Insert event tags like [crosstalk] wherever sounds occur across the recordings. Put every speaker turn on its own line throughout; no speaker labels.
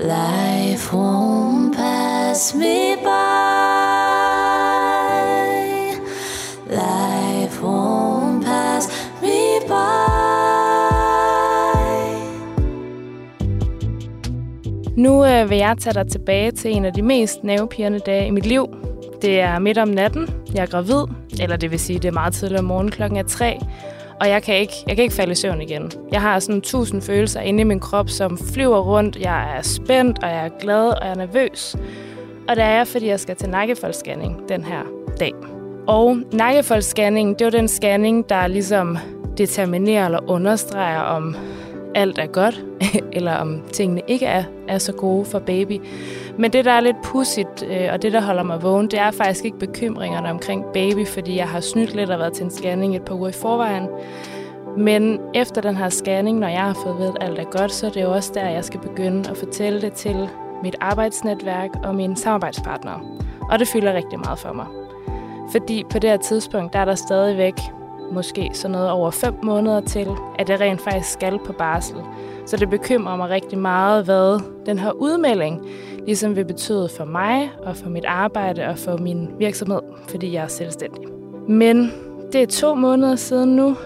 Life won't pass me by. Life won't pass me by.
Nu øh, vil jeg tage dig tilbage til en af de mest nervepirrende dage i mit liv. Det er midt om natten. Jeg er gravid, eller det vil sige, det er meget tidligt om morgenen klokken er tre. Og jeg kan, ikke, jeg kan ikke falde i søvn igen. Jeg har sådan tusind følelser inde i min krop, som flyver rundt. Jeg er spændt, og jeg er glad, og jeg er nervøs. Og det er jeg, fordi jeg skal til nakkefoldsscanning den her dag. Og nakkefoldsscanning, det er jo den scanning, der ligesom determinerer eller understreger, om alt er godt, [laughs] eller om tingene ikke er, er så gode for baby. Men det, der er lidt pudsigt, øh, og det, der holder mig vågen, det er faktisk ikke bekymringerne omkring baby, fordi jeg har snydt lidt og været til en scanning et par uger i forvejen. Men efter den her scanning, når jeg har fået ved, at alt er godt, så er det jo også der, jeg skal begynde at fortælle det til mit arbejdsnetværk og mine samarbejdspartnere. Og det fylder rigtig meget for mig. Fordi på det her tidspunkt, der er der stadigvæk måske sådan noget over fem måneder til, at jeg rent faktisk skal på barsel. Så det bekymrer mig rigtig meget, hvad den her udmelding ligesom vil betyde for mig og for mit arbejde og for min virksomhed, fordi jeg er selvstændig. Men det er to måneder siden nu,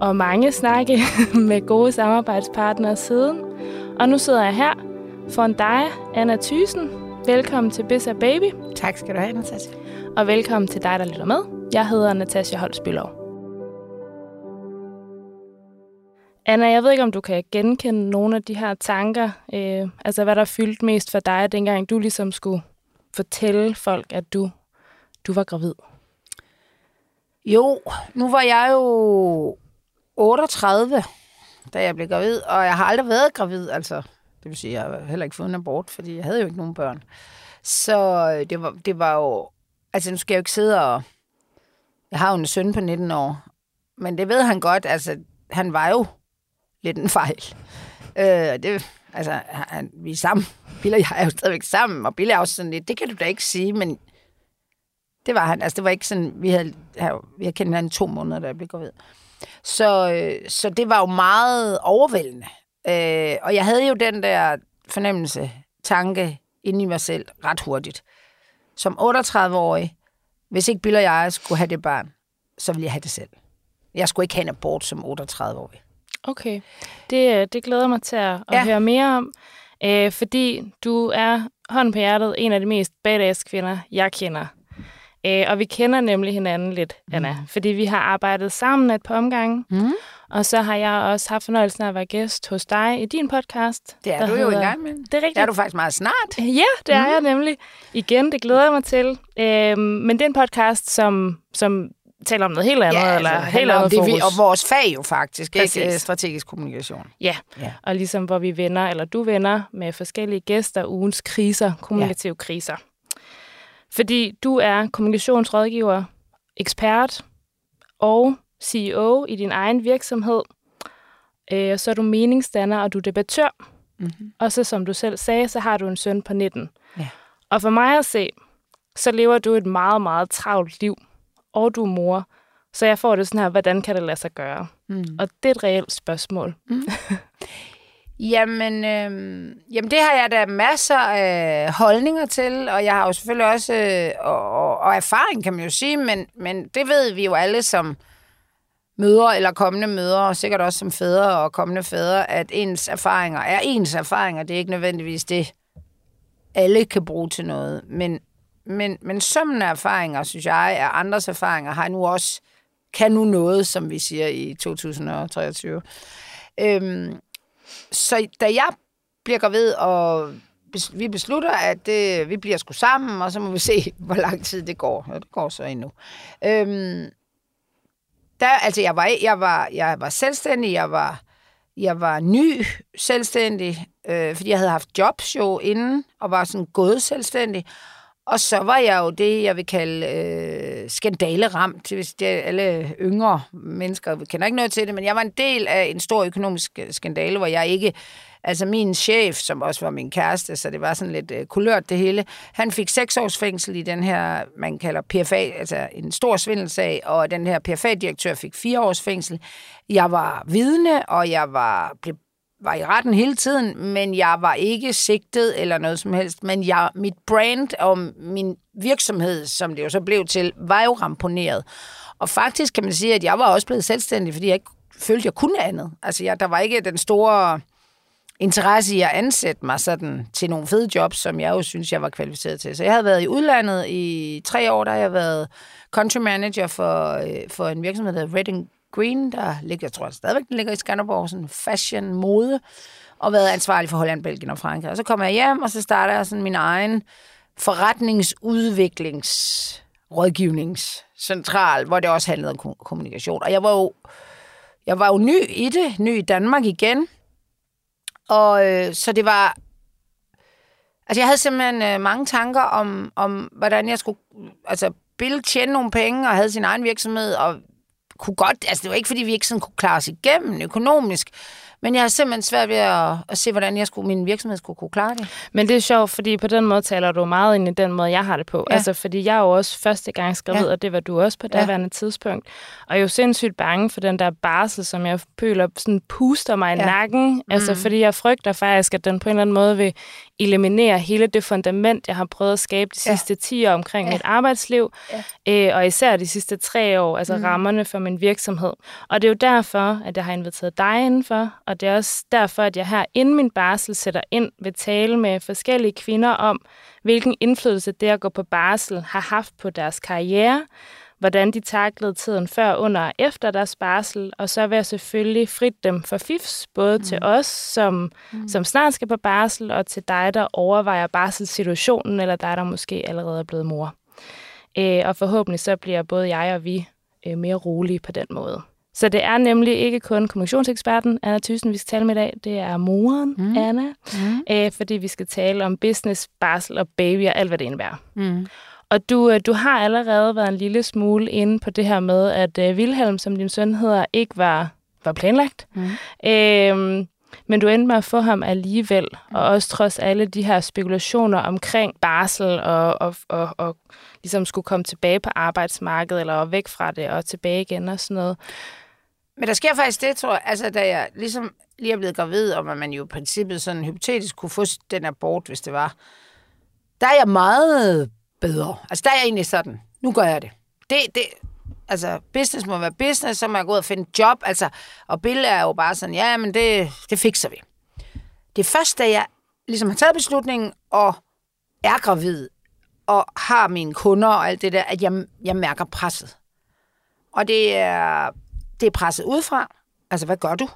og mange snakke [laughs] med gode samarbejdspartnere siden. Og nu sidder jeg her foran dig, Anna Thysen. Velkommen til Biz Baby.
Tak skal du have, Natasja.
Og velkommen til dig, der lytter med. Jeg hedder Natasja Holsbylov. Anna, jeg ved ikke, om du kan genkende nogle af de her tanker, øh, altså hvad der fyldte mest for dig, dengang du ligesom skulle fortælle folk, at du, du var gravid.
Jo, nu var jeg jo 38, da jeg blev gravid, og jeg har aldrig været gravid, altså. Det vil sige, jeg har heller ikke fået en abort, fordi jeg havde jo ikke nogen børn. Så øh, det var, det var jo... Altså, nu skal jeg jo ikke sidde og... Jeg har jo en søn på 19 år, men det ved han godt, altså, han var jo lidt en fejl. Øh, det, altså, han, vi er sammen. Bille og jeg er jo stadigvæk sammen, og Bille er også sådan lidt, det kan du da ikke sige, men det var han. Altså, det var ikke sådan, vi havde, vi havde kendt hinanden to måneder, da jeg blev gravid. Så, øh, så det var jo meget overvældende. Øh, og jeg havde jo den der fornemmelse, tanke inde i mig selv ret hurtigt. Som 38-årig, hvis ikke Bille og jeg skulle have det barn, så ville jeg have det selv. Jeg skulle ikke have en abort som 38-årig.
Okay, det, øh, det glæder mig til at, at ja. høre mere om, øh, fordi du er hånd på hjertet en af de mest badass kvinder, jeg kender. Øh, og vi kender nemlig hinanden lidt, Anna, mm. fordi vi har arbejdet sammen et par omgange. Mm. Og så har jeg også haft fornøjelsen af at være gæst hos dig i din podcast.
Det er du jo hedder... i gang med.
Det er rigtigt.
Det er du faktisk meget snart.
Ja, det er mm. jeg nemlig. Igen, det glæder jeg mig til. Øh, men det er en podcast, som, som taler om noget helt andet, ja, eller altså, helt andet
det, fokus. Vi, og vores fag jo faktisk, Præcis. ikke? Strategisk kommunikation.
Ja. ja, og ligesom hvor vi vender, eller du vender med forskellige gæster, ugens kriser, kommunikative ja. kriser. Fordi du er kommunikationsrådgiver, ekspert og CEO i din egen virksomhed. Øh, så er du meningsdanner, og du er debattør. Mm-hmm. Og så som du selv sagde, så har du en søn på 19. Ja. Og for mig at se, så lever du et meget, meget travlt liv og du er mor. Så jeg får det sådan her, hvordan kan det lade sig gøre? Mm. Og det er et reelt spørgsmål. Mm.
Jamen, øh, jamen, det har jeg da masser af holdninger til, og jeg har jo selvfølgelig også, øh, og, og erfaring kan man jo sige, men, men det ved vi jo alle som mødre eller kommende mødre, og sikkert også som fædre og kommende fædre, at ens erfaringer er ens erfaringer. Det er ikke nødvendigvis det, alle kan bruge til noget. Men, men, men summen af erfaringer, synes jeg, er andres erfaringer, har nu også, kan nu noget, som vi siger i 2023. Øhm, så da jeg bliver gravid, og vi beslutter, at det, vi bliver sgu sammen, og så må vi se, [laughs] hvor lang tid det går. Ja, det går så endnu. Øhm, der, altså, jeg var, jeg, var, jeg var selvstændig, jeg var, jeg var ny selvstændig, øh, fordi jeg havde haft jobs jo inden, og var sådan gået selvstændig. Og så var jeg jo det, jeg vil kalde øh, skandaleramt. Hvis det er alle yngre mennesker kender ikke noget til det, men jeg var en del af en stor økonomisk øh, skandale, hvor jeg ikke... Altså min chef, som også var min kæreste, så det var sådan lidt øh, kulørt det hele, han fik seks års fængsel i den her, man kalder PFA, altså en stor svindelsag, og den her PFA-direktør fik fire års fængsel. Jeg var vidne, og jeg var blev var i retten hele tiden, men jeg var ikke sigtet eller noget som helst. Men jeg, mit brand og min virksomhed, som det jo så blev til, var jo ramponeret. Og faktisk kan man sige, at jeg var også blevet selvstændig, fordi jeg ikke følte, jeg kunne andet. Altså, jeg, der var ikke den store interesse i at ansætte mig sådan til nogle fede jobs, som jeg jo synes, jeg var kvalificeret til. Så jeg havde været i udlandet i tre år, der har jeg været country manager for, øh, for en virksomhed, der hedder Reading Green, der ligger, jeg tror stadigvæk, den ligger i Skanderborg, sådan fashion, mode, og været ansvarlig for Holland, Belgien og Frankrig. Og så kommer jeg hjem, og så starter jeg sådan min egen forretningsudviklings rådgivningscentral, hvor det også handlede om kommunikation. Og jeg var jo, jeg var jo ny i det, ny i Danmark igen. Og øh, så det var... Altså, jeg havde simpelthen øh, mange tanker om, om, hvordan jeg skulle... Altså, Bill tjene nogle penge og havde sin egen virksomhed, og kunne godt... Altså, det var ikke, fordi vi ikke sådan kunne klare os igennem økonomisk, men jeg har simpelthen svært ved at, at se, hvordan jeg skulle, min virksomhed skulle kunne klare det.
Men det er sjovt, fordi på den måde taler du meget ind i den måde, jeg har det på. Ja. Altså, fordi jeg er jo også første gang skrevet, ja. og det var du også på daværende ja. tidspunkt. Og jeg er jo sindssygt bange for den der barsel, som jeg føler sådan puster mig i ja. nakken. Mm. Altså, fordi jeg frygter faktisk, at den på en eller anden måde vil eliminere hele det fundament, jeg har prøvet at skabe de sidste ja. 10 år omkring ja. mit arbejdsliv, ja. øh, og især de sidste tre år, altså mm. rammerne for min virksomhed. Og det er jo derfor, at jeg har inviteret dig indenfor, og det er også derfor, at jeg her inden min barsel sætter ind ved tale med forskellige kvinder om, hvilken indflydelse det at gå på barsel har haft på deres karriere, hvordan de taklede tiden før, under og efter deres barsel, og så vil jeg selvfølgelig frit dem for fifs, både mm. til os, som, mm. som snart skal på barsel, og til dig, der overvejer barselssituationen, eller dig, der måske allerede er blevet mor. Øh, og forhåbentlig så bliver både jeg og vi øh, mere rolige på den måde. Så det er nemlig ikke kun kommunikationseksperten Anna Thyssen, vi skal tale med i dag. Det er moren, mm. Anna, mm. Øh, fordi vi skal tale om business, barsel og baby og alt, hvad det indebærer. Mm. Og du, øh, du har allerede været en lille smule inde på det her med, at øh, Wilhelm, som din søn hedder, ikke var, var planlagt. Mm. Øhm, men du endte med at få ham alligevel, og også trods alle de her spekulationer omkring barsel og, og, og, og ligesom skulle komme tilbage på arbejdsmarkedet, eller væk fra det og tilbage igen og sådan noget.
Men der sker faktisk det, tror jeg, altså da jeg ligesom lige er blevet gravid, om at man jo i princippet sådan hypotetisk kunne få den abort, hvis det var, der er jeg meget bedre. Altså, der er jeg egentlig sådan, nu gør jeg det. Det, det, altså, business må være business, så må jeg gå ud og finde et job, altså, og Bill er jo bare sådan, ja, men det, det fikser vi. Det er først, da jeg ligesom har taget beslutningen og er gravid, og har mine kunder og alt det der, at jeg, jeg mærker presset. Og det er, det er presset udefra. Altså, hvad gør du?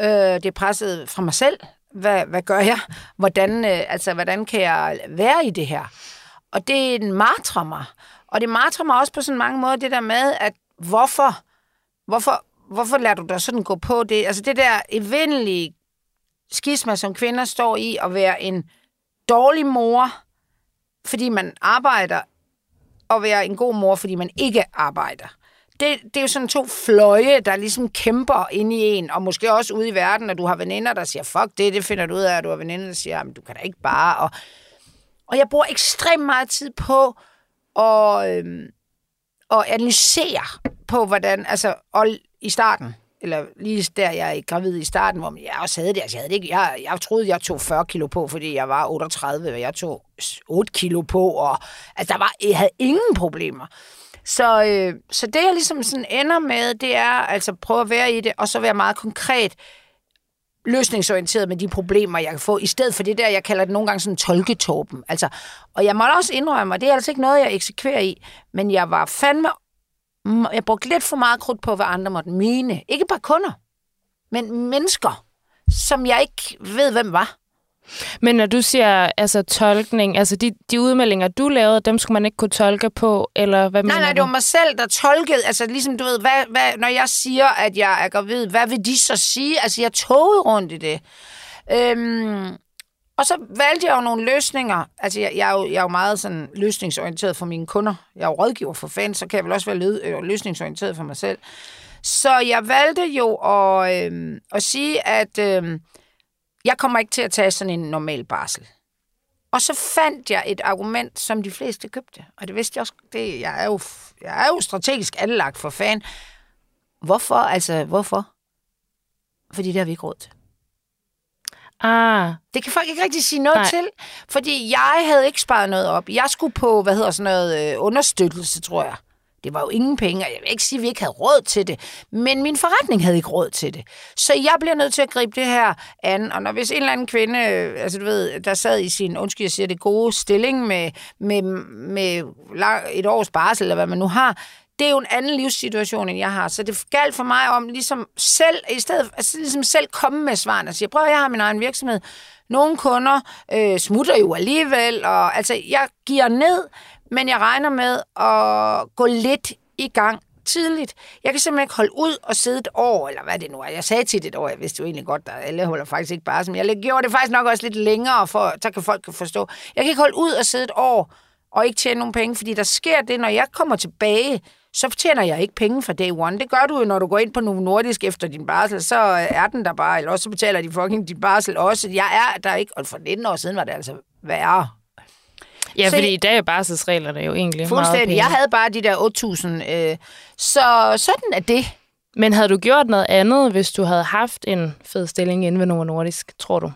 Øh, det er presset fra mig selv. Hvad, hvad gør jeg? Hvordan, øh, altså, hvordan kan jeg være i det her? Og det martrer mig. Og det martrer mig også på sådan mange måder, det der med, at hvorfor, hvorfor, hvorfor lader du dig sådan gå på det? Altså det der evindelige skisma, som kvinder står i, at være en dårlig mor, fordi man arbejder, og være en god mor, fordi man ikke arbejder. Det, det er jo sådan to fløje, der ligesom kæmper ind i en, og måske også ude i verden, og du har veninder, der siger, fuck det, det finder du ud af, og du har veninder, der siger, du kan da ikke bare, og og jeg bruger ekstremt meget tid på at, øhm, at analysere på, hvordan, altså, og i starten, eller lige der, jeg er gravid i starten, hvor jeg også havde det. Altså, jeg, havde det ikke, jeg, jeg troede, jeg tog 40 kilo på, fordi jeg var 38, og jeg tog 8 kilo på, og altså, der var, jeg havde ingen problemer. Så, øh, så det, jeg ligesom sådan ender med, det er altså prøve at være i det, og så være meget konkret løsningsorienteret med de problemer, jeg kan få, i stedet for det der, jeg kalder det nogle gange sådan tolketorpen. Altså, og jeg må også indrømme, og det er altså ikke noget, jeg eksekverer i, men jeg var fandme, jeg brugte lidt for meget krudt på, hvad andre måtte mene. Ikke bare kunder, men mennesker, som jeg ikke ved, hvem var.
Men når du siger altså tolkning, altså de, de udmeldinger, du lavede, dem skulle man ikke kunne tolke på, eller hvad
nej,
mener
Nej, det var mig selv, der tolkede, altså ligesom du ved, hvad, hvad, når jeg siger, at jeg er gravid, hvad vil de så sige? Altså jeg tog rundt i det. Øhm, og så valgte jeg jo nogle løsninger. Altså, jeg, jeg, er, jo, jeg er jo meget sådan løsningsorienteret for mine kunder. Jeg er jo rådgiver for fans, så kan jeg vel også være lød, øh, løsningsorienteret for mig selv. Så jeg valgte jo at, øh, at sige, at øh, jeg kommer ikke til at tage sådan en normal barsel. Og så fandt jeg et argument, som de fleste købte. Og det vidste jeg også. Det, jeg, er jo, jeg er jo strategisk anlagt for fan. Hvorfor? Altså, hvorfor? Fordi det har vi ikke råd til.
Ah,
Det kan folk ikke rigtig sige noget
Nej.
Til, fordi jeg havde ikke sparet noget op. Jeg skulle på, hvad hedder sådan noget, øh, understøttelse, tror jeg. Det var jo ingen penge, og jeg vil ikke sige, at vi ikke havde råd til det, men min forretning havde ikke råd til det. Så jeg bliver nødt til at gribe det her an, og når hvis en eller anden kvinde, øh, altså du ved, der sad i sin, undskyld, jeg siger det, gode stilling med, med, med et års barsel, eller hvad man nu har, det er jo en anden livssituation, end jeg har. Så det galt for mig om ligesom selv, i stedet altså ligesom selv komme med svarene og sige, prøv at jeg har min egen virksomhed. Nogle kunder øh, smutter jo alligevel, og altså jeg giver ned, men jeg regner med at gå lidt i gang tidligt. Jeg kan simpelthen ikke holde ud og sidde et år, eller hvad det nu er. Jeg sagde tit et år, jeg vidste jo egentlig godt, at alle holder faktisk ikke bare men jeg gjorde det faktisk nok også lidt længere, for så kan folk forstå. Jeg kan ikke holde ud og sidde et år og ikke tjene nogen penge, fordi der sker det, når jeg kommer tilbage, så tjener jeg ikke penge fra day one. Det gør du jo, når du går ind på Novo Nordisk efter din barsel, så er den der bare, eller også så betaler de fucking din barsel også. Jeg er der ikke, og for 19 år siden var det altså værre
ja,
Så-
fordi i dag er barselsreglerne jo egentlig meget
Fuldstændig.
pæne.
Jeg havde bare de der 8.000. Øh, så sådan er det.
Men havde du gjort noget andet, hvis du havde haft en fed stilling inde ved Novo Nordisk, tror du?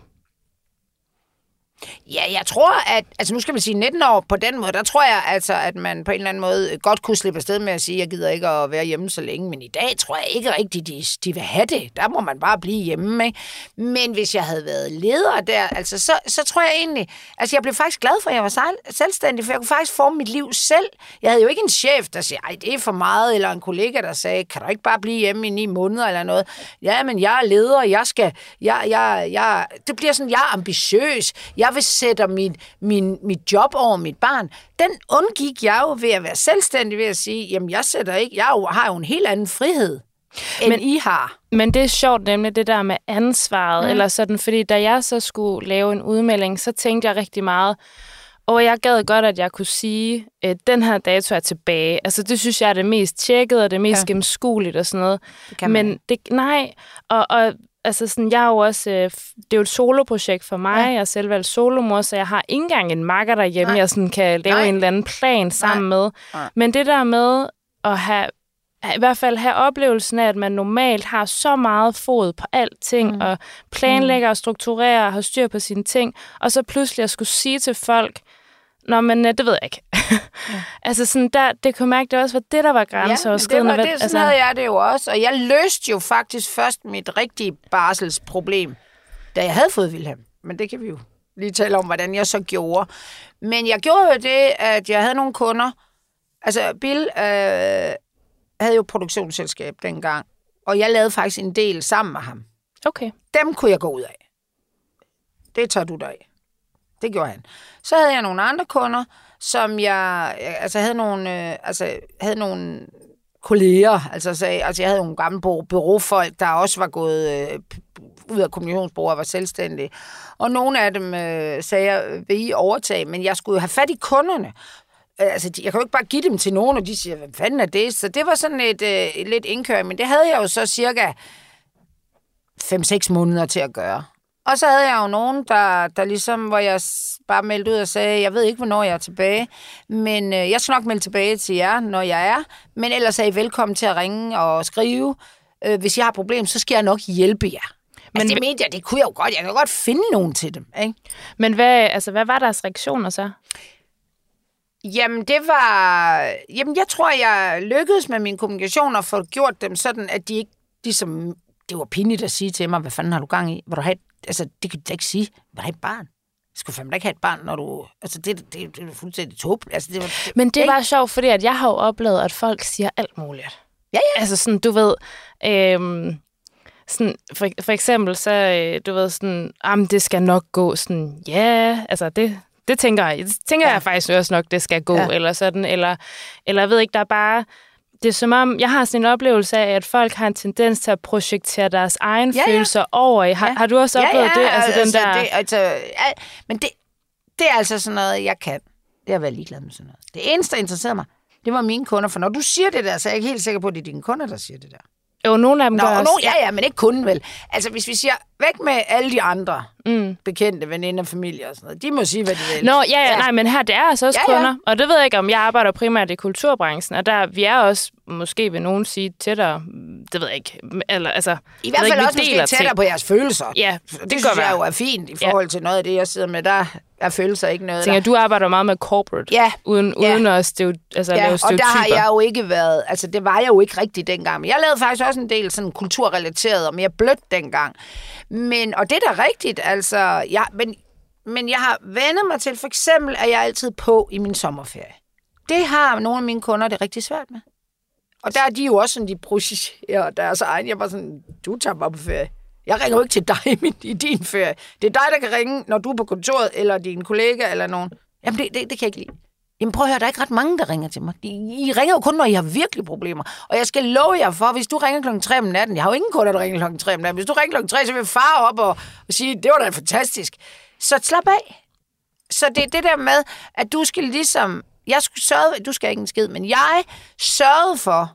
Ja, jeg tror, at... Altså nu skal man sige 19 år på den måde, der tror jeg altså, at man på en eller anden måde godt kunne slippe afsted med at sige, at jeg gider ikke at være hjemme så længe. Men i dag tror jeg ikke rigtigt, de, de vil have det. Der må man bare blive hjemme, ikke? Men hvis jeg havde været leder der, altså så, så tror jeg egentlig... Altså jeg blev faktisk glad for, at jeg var selvstændig, for jeg kunne faktisk forme mit liv selv. Jeg havde jo ikke en chef, der siger, ej, det er for meget, eller en kollega, der sagde, kan du ikke bare blive hjemme i ni måneder eller noget? Ja, men jeg er leder, jeg skal... Jeg, jeg, jeg, det bliver sådan, jeg er ambitiøs. Jeg vil sætte mit, min, mit job over mit barn. Den undgik jeg jo ved at være selvstændig, ved at sige, jamen jeg sætter ikke... Jeg har jo en helt anden frihed, end men, I har.
Men det er sjovt nemlig det der med ansvaret, mm. eller sådan, fordi da jeg så skulle lave en udmelding, så tænkte jeg rigtig meget, og jeg gad godt, at jeg kunne sige, at den her dato er tilbage. Altså, det synes jeg er det mest tjekket og det mest
ja.
gennemskueligt og sådan noget.
Det kan man
Men det, nej, og, og altså sådan, jeg er jo også, øh, det er jo et soloprojekt for mig,
Ja.
jeg er selv valgt solomor, så jeg har ikke engang en makker derhjemme,
Nej.
jeg sådan kan lave
Nej.
en eller anden plan sammen med.
Nej.
Men det der med at have i hvert fald have oplevelsen af, at man normalt har så meget fod på alting, mm. og planlægger og strukturerer og har styr på sine ting, og så pludselig at skulle sige til folk, Nå, men øh, det ved jeg ikke. ja. [laughs] altså sådan der, det kunne mærke, det også var det, der var
Ja, men det
grænseoverskridende.
var det, sådan
altså,
havde jeg det jo også. Og jeg løste jo faktisk først mit rigtige barselsproblem, da jeg havde fået Wilhelm. Men det kan vi jo lige tale om, hvordan jeg så gjorde. Men jeg gjorde jo det, at jeg havde nogle kunder. Altså, Bill øh, havde jo produktionsselskab dengang, og jeg lavede faktisk en del sammen med ham.
Okay.
Dem kunne jeg gå ud af. Det tager du dig af. Det gjorde han. Så havde jeg nogle andre kunder, som jeg øh, altså havde nogle, øh, altså havde nogle kolleger, altså, så, altså jeg havde nogle gamle bureaufolk, der også var gået øh, ud af kommunikationsbureau og var selvstændige. Og nogle af dem øh, sagde jeg, vil I overtage, men jeg skulle jo have fat i kunderne. Øh, altså, de- jeg kan jo ikke bare give dem til nogen, og de siger, hvad fanden er det? Så det var sådan et, øh, lidt indkøring, men det havde jeg jo så cirka 5-6 måneder til at gøre. Og så havde jeg jo nogen, der, der ligesom, hvor jeg bare meldte ud og sagde, jeg ved ikke, hvornår jeg er tilbage, men øh, jeg skal nok melde tilbage til jer, når jeg er. Men ellers er I velkommen til at ringe og skrive. Øh, hvis jeg har problem, så skal jeg nok hjælpe jer. Men
Men
altså, det mente jeg, det kunne jeg jo godt. Jeg kan godt finde nogen til dem, ikke?
Men hvad, altså, hvad var deres reaktioner så?
Jamen, det var... Jamen, jeg tror, jeg lykkedes med min kommunikation og få gjort dem sådan, at de ikke ligesom... Det var pinligt at sige til mig, hvad fanden har du gang i? Vil du have altså, det kan du da ikke sige. Have et barn? Skulle fandme ikke have et barn, når du... Altså, det, det, det, er fuldstændig tåbeligt. Altså, det var,
Men det
ikke?
var sjovt, fordi at jeg har jo oplevet, at folk siger alt muligt.
Ja, ja.
Altså sådan, du ved... Øhm, sådan, for, for eksempel så, øh, du ved sådan, jamen det skal nok gå sådan, ja, altså det, det tænker jeg, det tænker
Ja.
jeg faktisk også nok, det skal gå,
ja.
eller sådan, eller, eller jeg ved ikke, der er bare, det er som om, jeg har sådan en oplevelse af, at folk har en tendens til at projektere deres egen
Ja,
ja,
ja.
følelser over i. Har,
Ja.
har du også oplevet det? Altså, den der...
det, altså, ja, men det, det er altså sådan noget, jeg kan. Det er at være ligeglad med sådan noget. Det eneste, der interesserede mig, det var mine kunder. For når du siger det der, så er jeg ikke helt sikker på, at det er dine kunder, der siger det der.
Jo, nogle af dem
Nå,
gør
og
også.
nogen, ja, ja, men ikke kunden vel. Altså, hvis vi siger, væk med alle de andre, mm. bekendte, veninder, familie og sådan noget. De må sige, hvad de vil.
Nå, ja, ja, ja. nej, men her, det er altså også
Ja,
ja,
ja.
kunder. Og det ved jeg ikke, om jeg arbejder primært i kulturbranchen, og der, vi er også, måske vil nogen sige, tættere, det ved jeg ikke, eller altså...
I hvert fald
ikke,
også måske tættere
ting.
på jeres følelser.
Ja,
det,
det
synes
godt
jeg
være.
jo er fint i
Ja.
forhold til noget af det, jeg sidder med. Der er følelser ikke noget.
Jeg
Der.
tænker, du arbejder meget med corporate,
Ja.
uden,
Ja.
uden at, steo, altså,
Ja,
lave
og
stereotyper.
der har jeg jo ikke været, altså det var jeg jo ikke rigtigt dengang. Men jeg lavede faktisk også en del sådan kulturrelateret og mere blødt dengang. Men, og det er da rigtigt, altså, jeg, men, men jeg har vendet mig til, for eksempel at jeg er altid på i min sommerferie. Det har nogle af mine kunder det rigtig svært med. Og der er de jo også sådan, de projicerer deres egen. Jeg var sådan, du tager bare på ferie. Jeg ringer jo ikke til dig [laughs] min- i din ferie. Det er dig, der kan ringe, når du er på kontoret, eller din kollega, eller nogen. Jamen, det, det, det kan jeg ikke lide. Jamen prøv at høre, der er ikke ret mange, der ringer til mig. I, I ringer jo kun, når I har virkelig problemer. Og jeg skal love jer for, hvis du ringer klokken 3 om natten, jeg har jo ingen kunder, der ringer klokken 3 om natten. Hvis du ringer klokken 3, så vil far op og, og sige, det var da fantastisk. Så slap af. Så det er det der med, at du skal ligesom... Jeg skulle sørge, du skal ikke en skid, men jeg sørgede for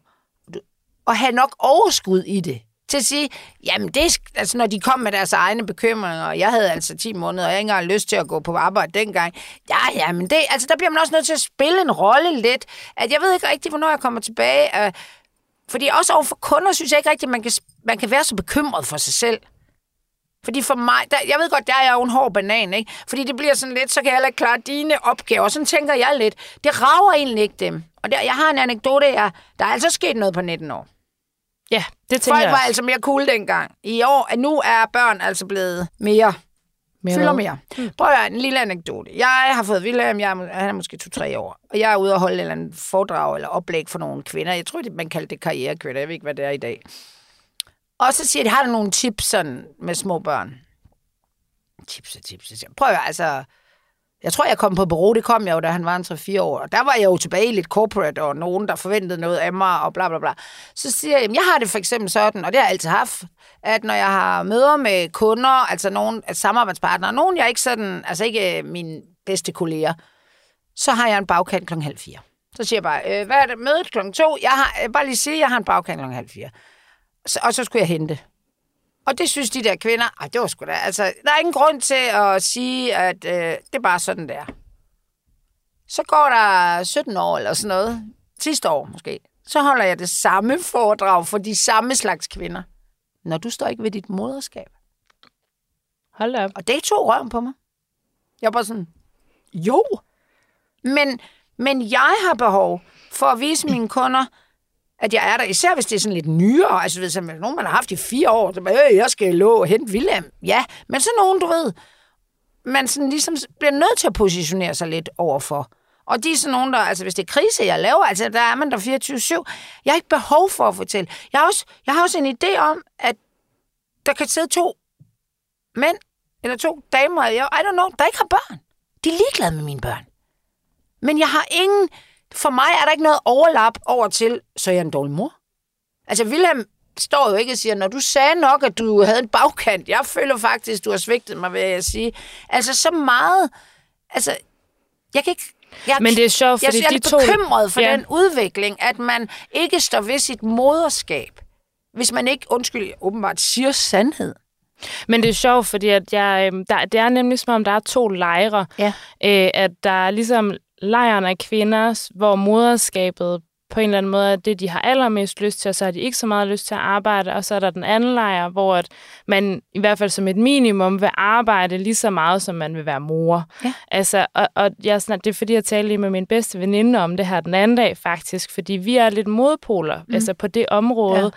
at have nok overskud i det. Til at sige, jamen det, altså når de kom med deres egne bekymringer, og jeg havde altså 10 måneder, og jeg ikke engang lyst til at gå på arbejde dengang. Ja, ja, men det, altså der bliver man også nødt til at spille en rolle lidt. At jeg ved ikke rigtig, hvornår jeg kommer tilbage. Øh, fordi også overfor kunder, synes jeg ikke rigtigt, man kan, man kan være så bekymret for sig selv. Fordi for mig, der, jeg ved godt, der er jeg jo en hård banan, ikke? Fordi det bliver sådan lidt, så kan jeg heller ikke klare dine opgaver. Sådan tænker jeg lidt. Det rager egentlig ikke dem. Og der, jeg har en anekdote, jeg, der er altså sket noget på 19 år.
Ja, det tænker
Folk
jeg
var altså mere cool dengang. I år, at nu er børn altså blevet mere,
Mere
fylder mere. Prøv at høre, en lille anekdote. Jeg har fået Wilhelm, jeg er, han er måske 2-3 år, og jeg er ude og holde et eller andet foredrag eller oplæg for nogle kvinder. Jeg tror, det, man kalder det karrierekvinder. Jeg ved ikke, hvad det er i dag. Og så siger de, har du nogle tips sådan med små børn? Tips og tips. Jeg siger, Prøv at høre, altså... Jeg tror, jeg kom på bureau, det kom jeg jo, da han var en 3-4 år. Og der var jeg jo tilbage i lidt corporate, og nogen, der forventede noget af mig, og bla bla bla. Så siger jeg, jeg har det for eksempel sådan, og det har jeg altid haft, at når jeg har møder med kunder, altså nogen at samarbejdspartnere, nogen jeg ikke sådan, altså ikke øh, mine bedste kolleger, så har jeg en bagkant klokken halv fire. Så siger jeg bare, øh, hvad er det, mødet klokken to? Jeg har, øh, bare lige sige, jeg har en bagkant klokken halv fire. Så, og så skulle jeg hente. Og det synes de der kvinder, ej, det var sgu da, altså, der er ingen grund til at sige, at øh, det er bare sådan der. Så går der 17 år eller sådan noget, sidste år måske, så holder jeg det samme foredrag for de samme slags kvinder. Når du står ikke ved dit moderskab.
Hold da op.
Og det tog røven på mig. Jeg var sådan, jo. Men, men jeg har behov for at vise mine kunder, at jeg er der. Især hvis det er sådan lidt nyere. Altså, hvis man, nogen, man har haft i fire år, så man, øh, jeg skal lå og hente William. Ja, men så nogen, du ved, man sådan ligesom bliver nødt til at positionere sig lidt overfor. Og de er sådan nogen, der, altså hvis det er krise, jeg laver, altså der er man der 24-7. Jeg har ikke behov for at fortælle. Jeg har også, jeg har også en idé om, at der kan sidde to mænd eller to damer, jeg, I don't know, der ikke har børn. De er ligeglade med mine børn. Men jeg har ingen... For mig er der ikke noget overlap over til, så er jeg en dårlig mor. Altså, Wilhelm står jo ikke og siger, når du sagde nok, at du havde en bagkant, jeg føler faktisk, du har svigtet mig, vil jeg sige. Altså, så meget... Altså, jeg kan ikke... Jeg,
Men det er sjovt,
jeg,
fordi
jeg er
de to-
bekymret for
Ja.
den udvikling, at man ikke står ved sit moderskab, hvis man ikke, undskyld, åbenbart siger sandhed.
Men det er sjovt, fordi at jeg, øhm, der, det er nemlig som om, der er to lejre.
Ja.
Øh, at der er ligesom lejren af kvinder, hvor moderskabet på en eller anden måde er det, de har allermest lyst til, og så har de ikke så meget lyst til at arbejde. Og så er der den anden lejr, hvor at man i hvert fald som et minimum vil arbejde lige så meget, som man vil være mor.
Ja.
Altså, og, og jeg, det er fordi, jeg talte lige med min bedste veninde om det her den anden dag faktisk, fordi vi er lidt modpoler mm. altså på det område. Ja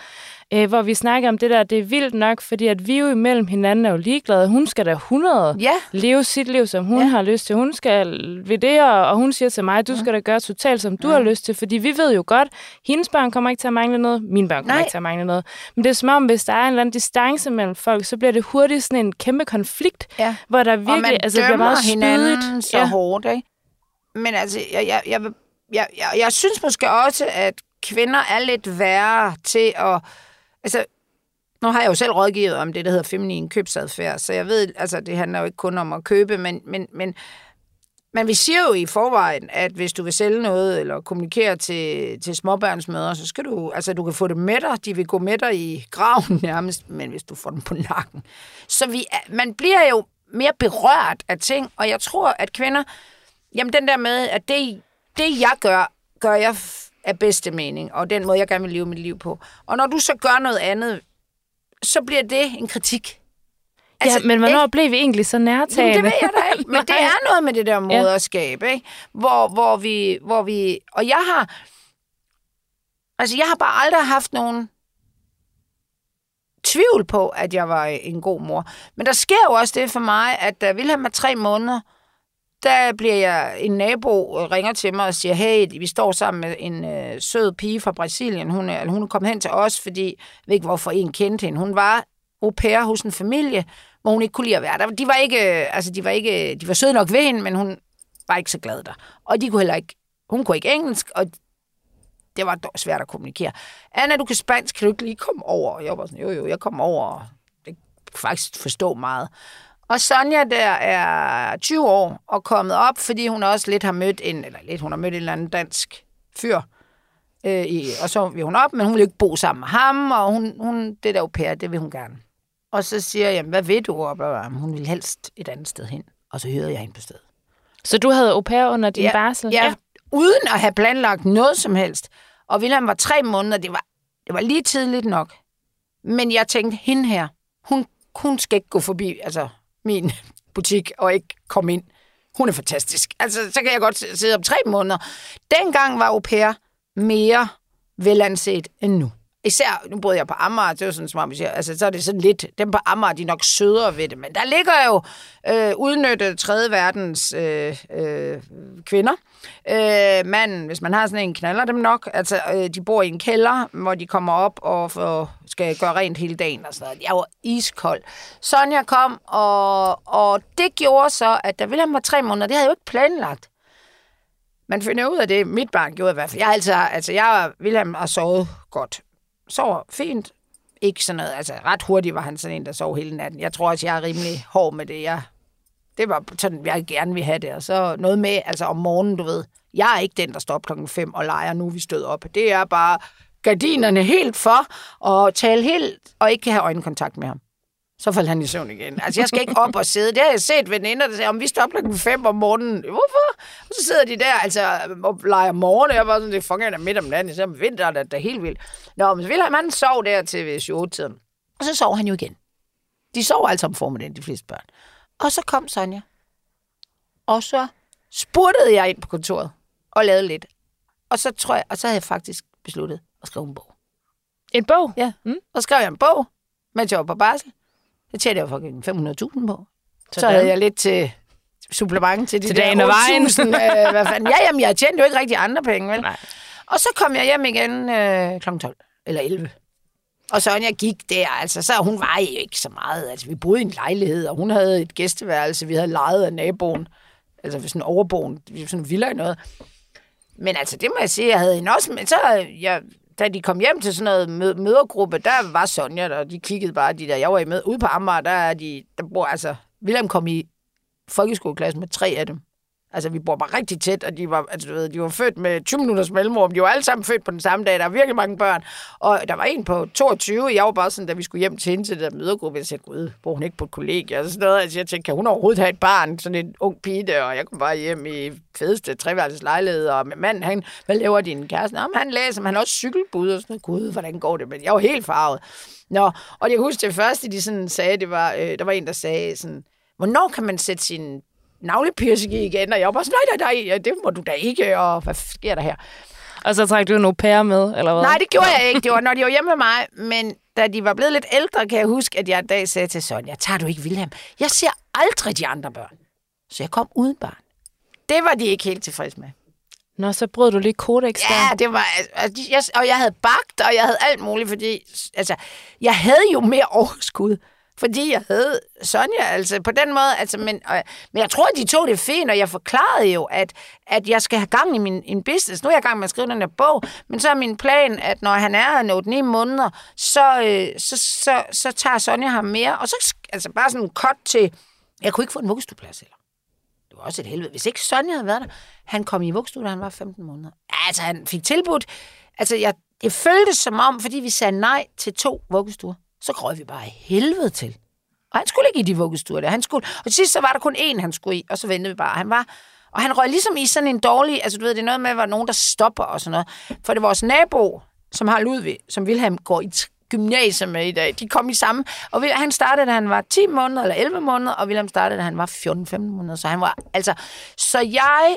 øh, hvor vi snakker om det der, det er vildt nok, fordi at vi jo imellem hinanden er jo ligeglade. Hun skal da 100
Ja.
leve sit liv, som hun
Ja.
ja. har lyst til. Hun skal ved det, og, og hun siger til mig, du skal da gøre totalt, som du har lyst til, fordi vi ved jo godt, hendes børn kommer ikke til at mangle noget, mine børn kommer
Nej.
ikke til at mangle noget. Men det er som om, hvis der er en eller anden distance mellem folk, så bliver det hurtigt sådan en kæmpe konflikt,
Ja.
hvor der
og
virkelig
man
altså, bliver meget spydigt.
så ja. hårdt, ikke? Men altså, jeg, jeg, jeg, jeg, jeg, jeg synes måske også, at kvinder er lidt værre til at... Altså, nu har jeg jo selv rådgivet om det, der hedder feminin købsadfærd, så jeg ved, altså det handler jo ikke kun om at købe, men, men, men, men vi siger jo i forvejen, at hvis du vil sælge noget eller kommunikere til, til småbørnsmøder, så skal du, altså du kan få det med dig, de vil gå med dig i graven [laughs] nærmest, men hvis du får dem på nakken. Så vi, man bliver jo, mere berørt af ting, og jeg tror, at kvinder, jamen den der med, at det, det jeg gør, gør jeg af bedste mening, og den måde, jeg gerne vil leve mit liv på. Og når du så gør noget andet, så bliver det en kritik.
Altså, ja, men hvornår blev vi egentlig så nærtagende?
Jamen, det ved jeg da ikke, men det er [laughs] noget med det der moderskab, ikke? Hvor, hvor, vi, hvor vi... Og jeg har... Altså, jeg har bare aldrig haft nogen tvivl på, at jeg var en god mor. Men der sker jo også det for mig, at da Wilhelm er tre måneder, der bliver jeg, en nabo ringer til mig og siger, hey, vi står sammen med en øh, sød pige fra Brasilien. Hun er, hun er kommet hen til os, fordi jeg ved ikke, hvorfor en kendte hende. Hun var au pair hos en familie, hvor hun ikke kunne lide at være der. De var ikke, øh, altså de var ikke, de var søde nok ved hende, men hun var ikke så glad der. Og de kunne heller ikke, hun kunne ikke engelsk, og det var svært at kommunikere. Anna, du kan spansk, kan du ikke lige komme over? Og jeg var sådan, jo jo, jeg kommer over. og Det kan faktisk forstå meget. Og Sonja der er 20 år og kommet op, fordi hun også lidt har mødt en, eller lidt, hun har mødt en eller anden dansk fyr. Øh, i, og så vil hun op, men hun vil ikke bo sammen med ham, og hun, hun, det der au pair, det vil hun gerne. Og så siger jeg, hvad ved du? Og bla, bla, hun vil helst et andet sted hen. Og så hørte jeg hende på stedet.
Så du havde au pair under din
ja,
barsel?
Ja, uden at have planlagt noget som helst. Og Wilhelm var tre måneder, det var, det var lige tidligt nok. Men jeg tænkte, hende her, hun, hun skal ikke gå forbi altså, min butik og ikke komme ind. Hun er fantastisk. Altså, så kan jeg godt sidde om tre måneder. Dengang var au pair mere velanset end nu. Især, nu boede jeg på Amager, det er jo sådan, som om siger, altså, så er det sådan lidt, dem på Amager, de er nok sødere ved det, men der ligger jo øh, udnyttet tredje verdens øh, øh, kvinder. Øh, manden, hvis man har sådan en, knaller dem nok. Altså, øh, de bor i en kælder, hvor de kommer op og får, skal gøre rent hele dagen og sådan noget. Jeg var iskold. Sonja kom, og, og det gjorde så, at da Wilhelm var tre måneder, det havde jeg jo ikke planlagt. Man finder ud af det, mit barn gjorde i hvert fald. Jeg, altså, altså, jeg Wilhelm har sovet godt. Sover fint. Ikke sådan noget, altså ret hurtigt var han sådan en, der sov hele natten. Jeg tror også, jeg er rimelig hård med det. Jeg, det var sådan, jeg gerne vil have det. Og så noget med, altså om morgenen, du ved. Jeg er ikke den, der står op klokken 5 og leger, nu vi stod op. Det er bare gardinerne helt for, og tale helt, og ikke have øjenkontakt med ham. Så faldt han i søvn igen. Altså, jeg skal ikke op og sidde. Det har jeg set veninder, der siger, om vi står klokken 5 om morgenen. Hvorfor? Og så sidder de der, altså, og leger morgen. Jeg var sådan, det funger der midt om natten. Så om vinteren er det helt vildt. Nå, men så ville han sov der til ved 7-tiden. Og så sov han jo igen. De sover altså om formiddagen, de fleste børn. Og så kom Sonja. Og så spurtede jeg ind på kontoret og lavede lidt. Og så tror jeg, og så havde jeg faktisk besluttet at skrive en bog.
En bog?
Ja. Mm. Og så skrev jeg en bog, mens jeg var på barsel. Det tjente jeg fucking 500.000 på. Så
Sådan.
havde jeg lidt til supplement til de
Til
der
dagen og vejen.
8.000, øh, [laughs] hvad fanden. Ja, jamen, jeg tjente jo ikke rigtig andre penge, vel?
Nej.
Og så kom jeg hjem igen øh, kl. 12 eller 11. Og Sonja gik der, altså, så hun var jo ikke så meget. Altså, vi boede i en lejlighed, og hun havde et gæsteværelse, vi havde lejet af naboen. Altså, sådan en overboen, sådan en villa i noget. Men altså, det må jeg sige, jeg havde hende også, men så, jeg, da de kom hjem til sådan noget mødergruppe, der var Sonja, der, og de kiggede bare, de der, jeg var i med, ude på Amager, der er de, der bor, altså, William kom i folkeskoleklasse med tre af dem. Altså, vi bor bare rigtig tæt, og de var, altså, du ved, de var født med 20 minutters mellemrum. De var alle sammen født på den samme dag. Der er virkelig mange børn. Og der var en på 22. Jeg var bare sådan, da vi skulle hjem til hende til den der mødergruppe, jeg sagde, gud, bor hun ikke på et kollegie? Og sådan noget. Altså, jeg tænkte, kan hun overhovedet have et barn? Sådan en ung pige der, og jeg kom bare hjem i fedeste treværelses lejlighed, og manden, han, hvad laver din kæreste? Nå, han læser, men han er også cykelbud og sådan noget. Gud, hvordan går det? Men jeg var helt farvet. Nå, og jeg husker det første, de sådan sagde, det var, øh, der var en, der sagde sådan, hvornår kan man sætte sin navlepiercing igen? Og jeg var bare sådan, nej, nej, nej, det må du da ikke, og hvad sker der her?
Og så trak du en au pair med, eller hvad?
Nej, det gjorde jeg ikke. Det var, når de var hjemme med mig. Men da de var blevet lidt ældre, kan jeg huske, at jeg en dag sagde til Sonja, tager du ikke Wilhelm? Jeg ser aldrig de andre børn. Så jeg kom uden barn. Det var de ikke helt tilfredse med.
Nå, så brød du lige kodex der.
Ja, det var... Altså, jeg, og jeg havde bagt, og jeg havde alt muligt, fordi... Altså, jeg havde jo mere overskud, fordi jeg havde Sonja, altså på den måde, altså, men, øh, men jeg tror, de tog det fint, og jeg forklarede jo, at, at jeg skal have gang i min en business. Nu er jeg i gang med at skrive den her bog, men så er min plan, at når han er 8-9 måneder, så, øh, så, så, så tager Sonja ham mere, og så altså bare sådan en cut til, jeg kunne ikke få en vuggestueplads heller. Det var også et helvede. Hvis ikke Sonja havde været der, han kom i vuggestue, da han var 15 måneder. Altså, han fik tilbudt. Altså, jeg, det føltes som om, fordi vi sagde nej til to vuggestuer, så røg vi bare helvede til. Og han skulle ikke i de vuggestuer der. Han skulle, og til sidst så var der kun én, han skulle i, og så ventede vi bare. Han var, og han røg ligesom i sådan en dårlig, altså du ved, det er noget med, at der var nogen, der stopper og sådan noget. For det var vores nabo, som har Ludvig, som Wilhelm går i gymnasiet med i dag. De kom i samme, og han startede, da han var 10 måneder eller 11 måneder, og Wilhelm startede, da han var 14-15 måneder. Så han var, altså, så jeg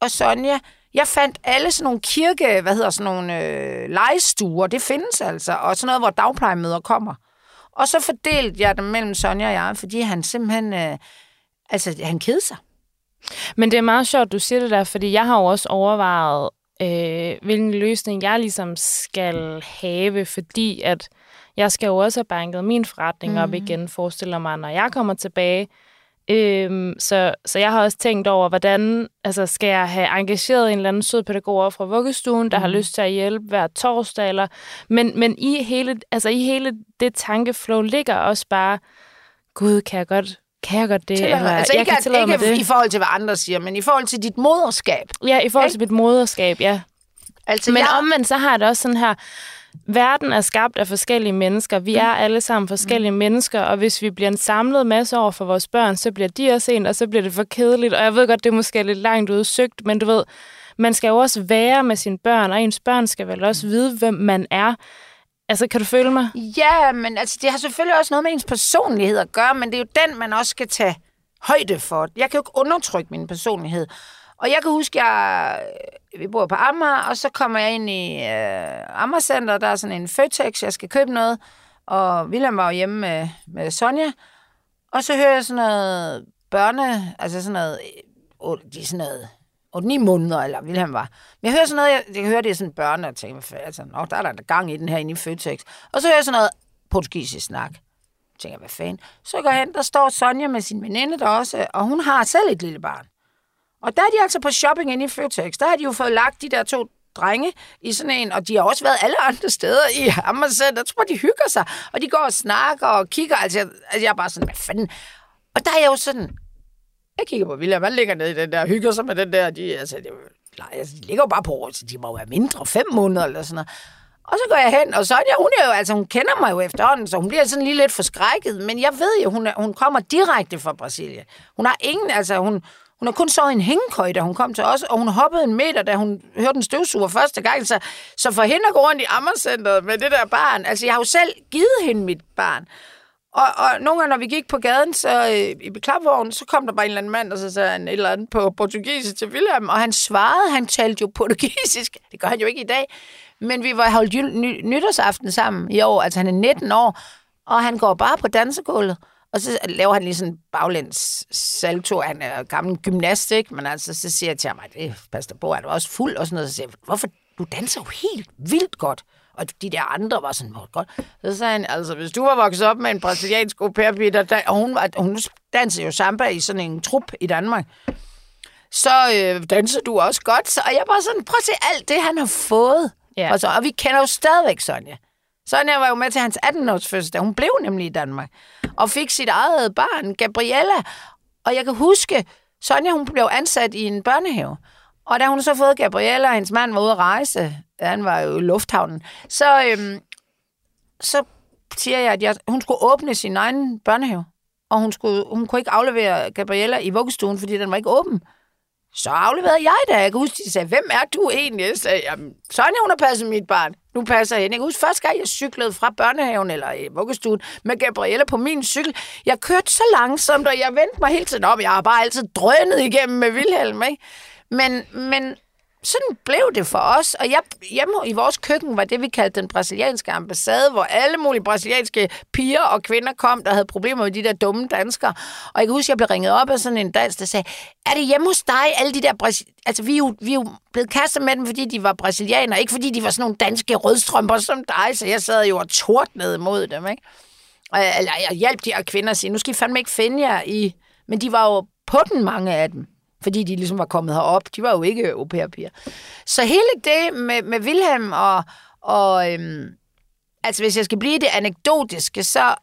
og Sonja, jeg fandt alle sådan nogle kirke, hvad hedder sådan nogle øh, legestuer, det findes altså, og sådan noget, hvor dagplejemøder kommer. Og så fordelte jeg dem mellem Sonja og jeg, fordi han simpelthen, øh, altså han kedede sig.
Men det er meget sjovt, du siger det der, fordi jeg har jo også overvejet, øh, hvilken løsning jeg ligesom skal have, fordi at jeg skal jo også have banket min forretning mm. op igen, forestiller mig, når jeg kommer tilbage. Øhm, så, så jeg har også tænkt over, hvordan altså, skal jeg have engageret en eller anden sød pædagog fra vuggestuen, der mm. har lyst til at hjælpe hver torsdag. Eller, men, men i, hele, altså, i hele det tankeflow ligger også bare, gud, kan jeg godt kan jeg godt det?
Tillade,
eller,
altså
jeg
ikke,
kan
ikke
det.
i forhold til, hvad andre siger, men i forhold til dit moderskab.
Ja, i forhold til
Ikke?
mit moderskab, ja.
Altså,
Men
jeg,
omvendt, så har jeg det også sådan her, verden er skabt af forskellige mennesker. Vi er alle sammen forskellige mennesker, og hvis vi bliver en samlet masse over for vores børn, så bliver de også en, og så bliver det for kedeligt. Og jeg ved godt, det er måske lidt langt udsøgt, men du ved, man skal jo også være med sine børn, og ens børn skal vel også vide, hvem man er. Altså, kan du føle mig?
Ja, men altså, det har selvfølgelig også noget med ens personlighed at gøre, men det er jo den, man også skal tage højde for. Jeg kan jo ikke undertrykke min personlighed. Og jeg kan huske, jeg, vi bor på Amager, og så kommer jeg ind i øh, Amager der er sådan en Føtex, jeg skal købe noget, og William var jo hjemme med, med Sonja, og så hører jeg sådan noget børne, altså sådan noget, øh, de er sådan noget, 8-9 måneder, eller Wilhelm var. Men jeg hører sådan noget, jeg, jeg hører det er sådan børne, og tænker, hvad fanden, altså, Nå, der er der gang i den her inde i Føtex. Og så hører jeg sådan noget portugisisk snak. Jeg tænker, hvad fanden. Så går jeg hen, der står Sonja med sin veninde der også, og hun har selv et lille barn. Og der er de altså på shopping inde i Føtex. Der har de jo fået lagt de der to drenge i sådan en, og de har også været alle andre steder i Amager Jeg tror de hygger sig, og de går og snakker og kigger. Altså, jeg, altså, jeg er bare sådan, hvad fanden? Og der er jeg jo sådan, jeg kigger på William, han ligger nede i den der, hygger sig med den der, de, altså, det, altså, de ligger jo bare på, så de må jo være mindre, fem måneder eller sådan noget. Og så går jeg hen, og Sonja, hun er jo, altså hun kender mig jo efterhånden, så hun bliver sådan lige lidt forskrækket, men jeg ved jo, hun, er, hun kommer direkte fra Brasilien. Hun har ingen, altså hun, hun har kun sovet i en hængekøj, da hun kom til os, og hun hoppede en meter, da hun hørte en støvsuger første gang. Så, så for hende at gå rundt i Ammercenteret med det der barn, altså jeg har jo selv givet hende mit barn. Og, og nogle gange, når vi gik på gaden så, øh, i klapvognen, så kom der bare en eller anden mand, og så sagde han et eller andet på portugisisk til William, og han svarede, han talte jo portugisisk. [laughs] Det gør han jo ikke i dag. Men vi var holdt jul- ny- nytårsaften sammen i år, altså han er 19 år, og han går bare på dansegulvet. Og så laver han lige sådan en baglæns salto. Han er gammel gymnast, ikke? Men altså, så siger jeg til ham, det passer på, er du også fuld? Og sådan noget. Så siger jeg, hvorfor? Du danser jo helt vildt godt. Og de der andre var sådan, hvor godt. Så sagde han, altså, hvis du var vokset op med en brasiliansk au pair der, og hun, var, hun dansede jo samba i sådan en trup i Danmark, så øh, danser du også godt. Så, og jeg bare sådan, prøv at se alt det, han har fået.
Ja.
Og, så, og vi kender jo stadigvæk Sonja. Sonja var jo med til hans 18-års fødselsdag. Hun blev nemlig i Danmark. Og fik sit eget barn, Gabriella. Og jeg kan huske, Sonja hun blev ansat i en børnehave. Og da hun så fået Gabriella, og hendes mand var ude at rejse, han var jo i lufthavnen, så, øhm, så siger jeg, at jeg, hun skulle åbne sin egen børnehave. Og hun, skulle, hun kunne ikke aflevere Gabriella i vuggestuen, fordi den var ikke åben. Så afleverede jeg da. Jeg kan huske, de sagde, hvem er du egentlig? Jeg sagde, jamen, Sonja, hun har passet mit barn. Nu passer jeg hende. Jeg kan huske, første gang jeg cyklede fra børnehaven eller i vuggestuen med Gabriella på min cykel. Jeg kørte så langsomt, og jeg vendte mig hele tiden om. Jeg har bare altid drønet igennem med Vilhelm, ikke? Men, men sådan blev det for os. Og jeg, hjemme i vores køkken var det, vi kaldte den brasilianske ambassade, hvor alle mulige brasilianske piger og kvinder kom, der havde problemer med de der dumme danskere. Og jeg kan huske, at jeg blev ringet op af sådan en dansk, der sagde, er det hjemme hos dig, alle de der... Brasi-? Altså, vi er, jo, vi er jo blevet kastet med dem, fordi de var brasilianere, ikke fordi de var sådan nogle danske rødstrømper som dig, så jeg sad jo og tordnede mod dem, ikke? Og, eller jeg hjalp de her kvinder og sige, nu skal I fandme ikke finde jer i... Men de var jo på den, mange af dem fordi de ligesom var kommet herop. De var jo ikke au pair Så hele det med, med Wilhelm og, og øhm, altså hvis jeg skal blive det anekdotiske, så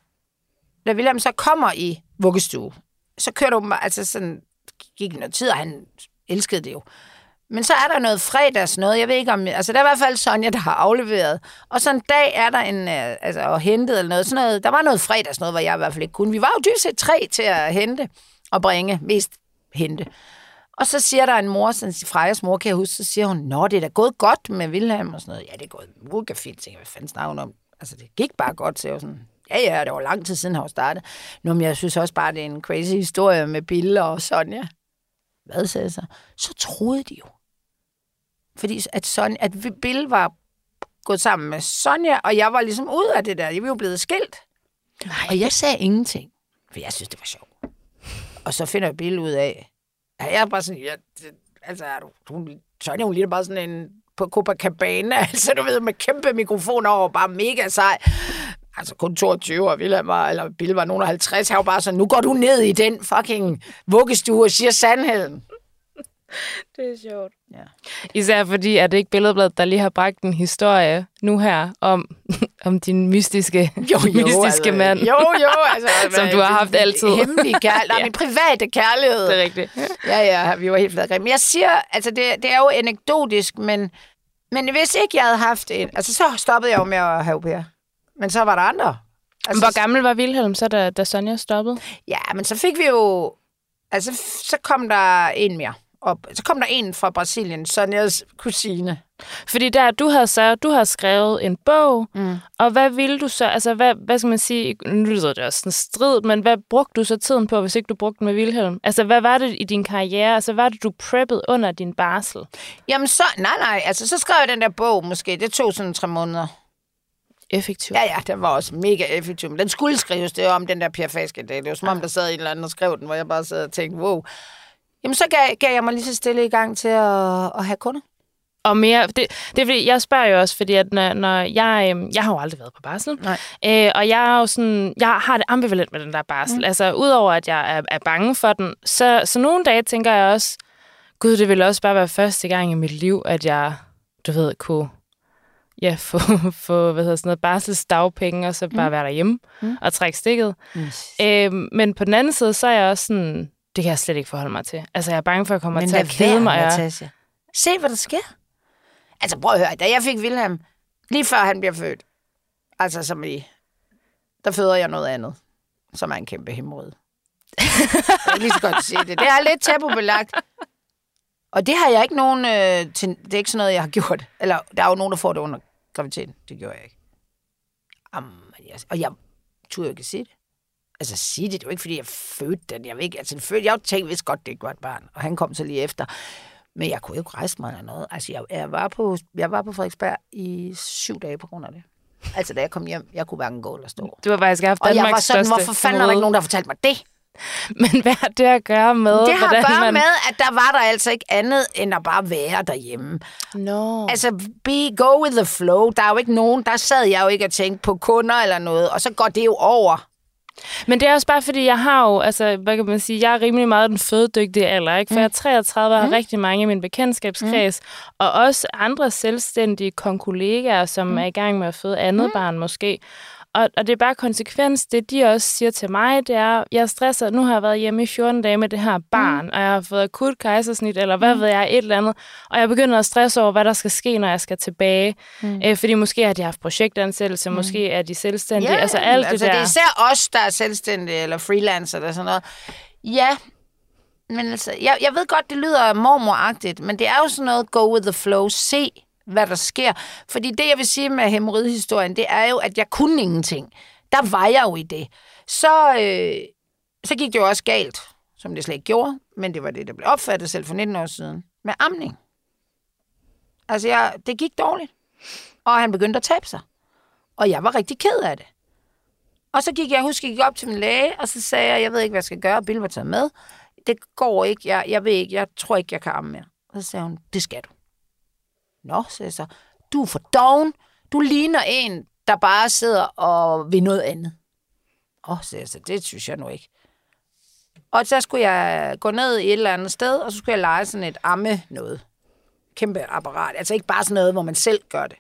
da Wilhelm så kommer i vuggestue, så kører du altså sådan, gik noget tid, og han elskede det jo. Men så er der noget fredags noget, jeg ved ikke om... Altså, der er i hvert fald Sonja, der har afleveret. Og så en dag er der en... Øh, altså, og hentet eller noget. Sådan noget. Der var noget fredags noget, hvor jeg i hvert fald ikke kunne. Vi var jo dybest set tre til at hente og bringe. Mest hente. Og så siger der en mor, sådan, Frejas mor, kan jeg huske, så siger hun, Nå, det er da gået godt med Vilhelm og sådan noget. Ja, det er gået mega fint. Tænker, hvad fanden snakker hun om? Altså, det gik bare godt, så jeg sådan, ja, ja, det var lang tid siden, han var startet. Nå, men jeg synes også bare, det er en crazy historie med Bille og Sonja. Hvad sagde jeg så? Så troede de jo. Fordi at, Sonja, at Bill var gået sammen med Sonja, og jeg var ligesom ud af det der. Jeg var jo blevet skilt.
Nej.
Og jeg sagde ingenting, for jeg synes, det var sjovt. Og så finder jeg Bill ud af, jeg er bare sådan, ja, det, altså, er du, hun, Sonja, hun ligner bare sådan en på Copacabana, [laughs] altså du ved, med kæmpe mikrofoner over, bare mega sej. Altså kun 22, og Wilhelm var, eller Bill var nogen af 50, han var bare sådan, nu går du ned i den fucking vuggestue og siger sandheden. [laughs]
Det er sjovt.
Ja.
Især fordi, at det ikke Billedbladet, der lige har bragt en historie nu her om, [laughs] om din mystiske, [laughs] mystiske
altså,
mand.
Jo, jo, altså.
Som du har haft altid.
Hemmelig kærlighed.
Ja.
min private kærlighed.
Det er rigtigt.
Ja, ja, vi var helt fladgrim. Men jeg siger, altså det, det er jo anekdotisk, men, men hvis ikke jeg havde haft en... Altså så stoppede jeg jo med at have au pair. Men så var der andre. Altså,
Hvor gammel var Vilhelm så, da, da Sonja stoppede?
Ja, men så fik vi jo... Altså, så kom der en mere op. Så kom der en fra Brasilien, Sonjas kusine.
Fordi der, du havde så, du havde skrevet en bog,
Mm.
og hvad ville du så, altså hvad, hvad skal man sige, nu lyder det også sådan strid, men hvad brugte du så tiden på, hvis ikke du brugte den med Vilhelm? Altså hvad var det i din karriere, altså hvad var det, du preppede under din barsel?
Jamen så... Nej, nej, altså så skrev jeg den der bog måske. Det tog sådan tre måneder.
Effektivt.
Ja, ja, den var også mega effektiv. Men den skulle skrives, det var om den der Pia Faske dag. Det var som om, der sad en eller anden og skrev den, hvor jeg bare sad og tænkte, wow. Jamen, så gav, gav jeg mig lige så stille i gang til at, at have kunder.
Og mere, det, det er fordi, jeg spørger jo også, fordi at når, når jeg, øhm, jeg har jo aldrig været på barsel,
Nej.
øh, og jeg er jo sådan, jeg har det ambivalent med den der barsel. Mm. Altså, udover at jeg er, er bange for den, så, så nogle dage tænker jeg også, gud, det ville også bare være første gang i mit liv, at jeg, du ved, kunne ja, [laughs] få, få hvad hedder sådan noget, barselsdagpenge, og så bare mm. være derhjemme mm. og trække stikket.
Yes.
Øhm, men på den anden side, så er jeg også sådan, det kan jeg slet ikke forholde mig til. Altså, jeg er bange for, at jeg kommer
Men
til at kede mig.
Natasja. Se, hvad der sker. Altså, prøv at høre. Da jeg fik Wilhelm, lige før han bliver født, altså som i, der føder jeg noget andet, som er en kæmpe hemorrhød. jeg kan lige så godt sige det. Det er lidt tabubelagt. Og det har jeg ikke nogen... Øh, til, det er ikke sådan noget, jeg har gjort. Eller der er jo nogen, der får det under graviditeten. Det gjorde jeg ikke. Jamen, jeg, og jeg turde jo ikke sige det. Altså sige det, det var ikke, fordi jeg fødte den. Jeg, ved ikke, altså, fødte, jeg tænkte vist godt, det ikke var et barn. Og han kom så lige efter. Men jeg kunne jo ikke rejse mig eller noget. Altså, jeg, jeg, var på, jeg var på Frederiksberg i syv dage på grund af det. Altså, da jeg kom hjem, jeg kunne hverken gå eller stå.
Du har faktisk haft
Og jeg
Danmarks
var sådan, hvorfor fanden er der ikke nogen, der har fortalt mig det? [laughs]
Men hvad har det at gøre med,
Det har at gøre
man...
med, at der var der altså ikke andet, end at bare være derhjemme.
No.
Altså, be, go with the flow. Der er jo ikke nogen, der sad jeg jo ikke og tænkte på kunder eller noget, og så går det jo over.
Men det er også bare, fordi jeg har jo, altså, hvad kan man sige, jeg er rimelig meget den fødedygtige alder, ikke? For mm. jeg er 33 og har rigtig mange i min bekendtskabskreds, mm. og også andre selvstændige konkollegaer, som mm. er i gang med at føde andet mm. barn måske. Og, og det er bare konsekvens, det de også siger til mig, det er, jeg er stresset, nu har jeg været hjemme i 14 dage med det her barn, mm. og jeg har fået akut kejsersnit, eller hvad mm. ved jeg, et eller andet, og jeg begynder at stresse over, hvad der skal ske, når jeg skal tilbage. Mm. Øh, fordi måske har de haft projektansættelse, mm. måske er de selvstændige,
Ja,
altså alt
altså,
det der.
det er især os, der er selvstændige eller freelancer eller sådan noget. Ja, men altså, jeg, jeg ved godt, det lyder mormoragtigt, men det er jo sådan noget go with the flow. Se, hvad der sker. Fordi det, jeg vil sige med hemorrhoidhistorien, det er jo, at jeg kunne ingenting. Der var jeg jo i det. Så, øh, så gik det jo også galt, som det slet ikke gjorde, men det var det, der blev opfattet selv for 19 år siden, med amning. Altså, jeg, det gik dårligt. Og han begyndte at tabe sig. Og jeg var rigtig ked af det. Og så gik jeg, husk, jeg gik op til min læge, og så sagde jeg, jeg ved ikke, hvad jeg skal gøre. Bill var taget med. Det går ikke. Jeg, jeg ved ikke, jeg tror ikke, jeg kan amme mere. Og så sagde hun, det skal du. Nå, sagde jeg så. Du er for doven. Du ligner en, der bare sidder og vil noget andet. Åh, sagde jeg så, det synes jeg nu ikke. Og så skulle jeg gå ned i et eller andet sted, og så skulle jeg lege sådan et amme noget. Kæmpe apparat. Altså ikke bare sådan noget, hvor man selv gør det.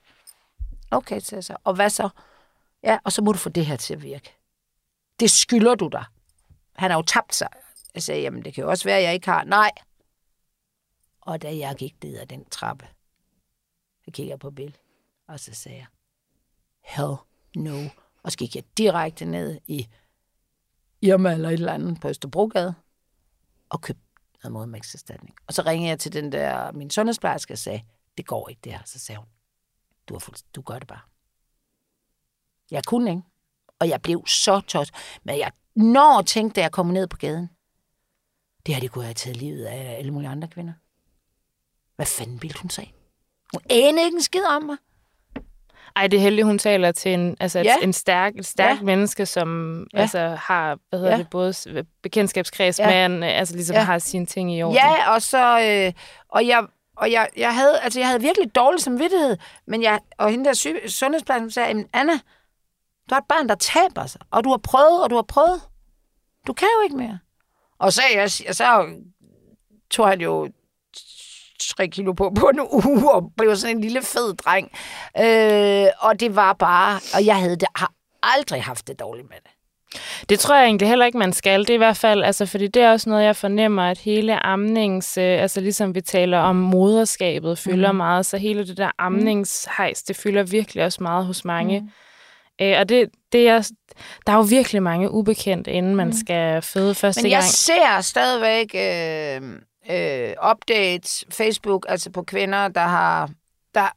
Okay, sagde jeg så. Og hvad så? Ja, og så må du få det her til at virke. Det skylder du dig. Han har jo tabt sig. Jeg sagde, jamen det kan jo også være, at jeg ikke har. Nej. Og da jeg gik ned ad den trappe, så kiggede jeg på Bill, og så sagde jeg, hell no. Og så gik jeg direkte ned i Irma eller et eller andet på Østerbrogade, og købte noget modmægtserstatning. Og så ringede jeg til den der, min sundhedsplejerske og sagde, det går ikke det her. Så sagde hun, du, har fuld, du gør det bare. Jeg kunne ikke. Og jeg blev så tosset. Men jeg når tænkte, da jeg kom ned på gaden, det her, det kunne jeg have taget livet af alle mulige andre kvinder. Hvad fanden ville hun sige? Hun anede ikke en skid om mig.
Ej, det er heldigt, hun taler til en, altså
Ja.
et, en stærk, et stærkt
Ja.
menneske, som
Ja.
altså, har hvad hedder
Ja.
det, både bekendtskabskreds,
Ja.
men altså ligesom
Ja.
har sine ting i orden.
Ja, og så... Øh, og jeg, og jeg, jeg, havde, altså jeg havde virkelig dårlig samvittighed, men jeg, og hende der syge, sundhedsplejersken sagde, "Jamen, Anna, du har et barn, der taber sig, og du har prøvet, og du har prøvet. Du kan jo ikke mere. Og så, jeg, så tog han jo 3 kilo på på en uge, og blev sådan en lille fed dreng. Øh, og det var bare... Og jeg havde det, har aldrig haft det dårligt med det.
Det tror jeg egentlig heller ikke, man skal. Det er i hvert fald, altså, fordi det er også noget, jeg fornemmer, at hele amnings, øh, altså ligesom vi taler om moderskabet, fylder mm. meget, så hele det der amningshejs, det fylder virkelig også meget hos mange. Mm. Øh, og det, det er, der er jo virkelig mange ubekendte, inden man skal føde første
Men jeg
gang.
ser stadigvæk øh, øh, updates, Facebook, altså på kvinder, der har der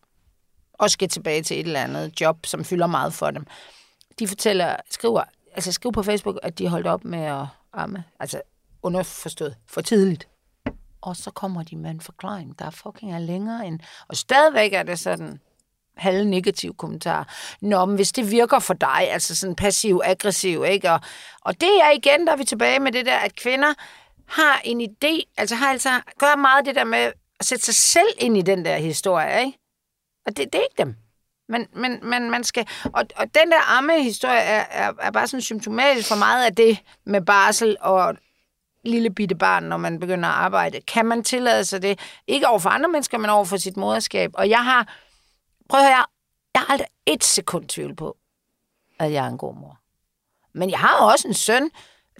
også skal tilbage til et eller andet job, som fylder meget for dem. De fortæller, skriver, altså skriver på Facebook, at de holdt op med at amme. Altså underforstået for tidligt. Og så kommer de med en forklaring, der fucking er længere end... Og stadigvæk er det sådan halv negativ kommentar. Nå, men hvis det virker for dig, altså sådan passiv-aggressiv, ikke? Og, og det er igen, der er vi tilbage med det der, at kvinder har en idé, altså har altså, gør meget det der med at sætte sig selv ind i den der historie, ikke? Og det, det er ikke dem. Men, men, men man skal... Og, og den der ammehistorie er, er, er bare sådan symptomatisk for meget af det med barsel og lille bitte barn, når man begynder at arbejde. Kan man tillade sig det? Ikke over for andre mennesker, men over for sit moderskab. Og jeg har... Prøv at høre, jeg har aldrig et sekund tvivl på, at jeg er en god mor. Men jeg har også en søn,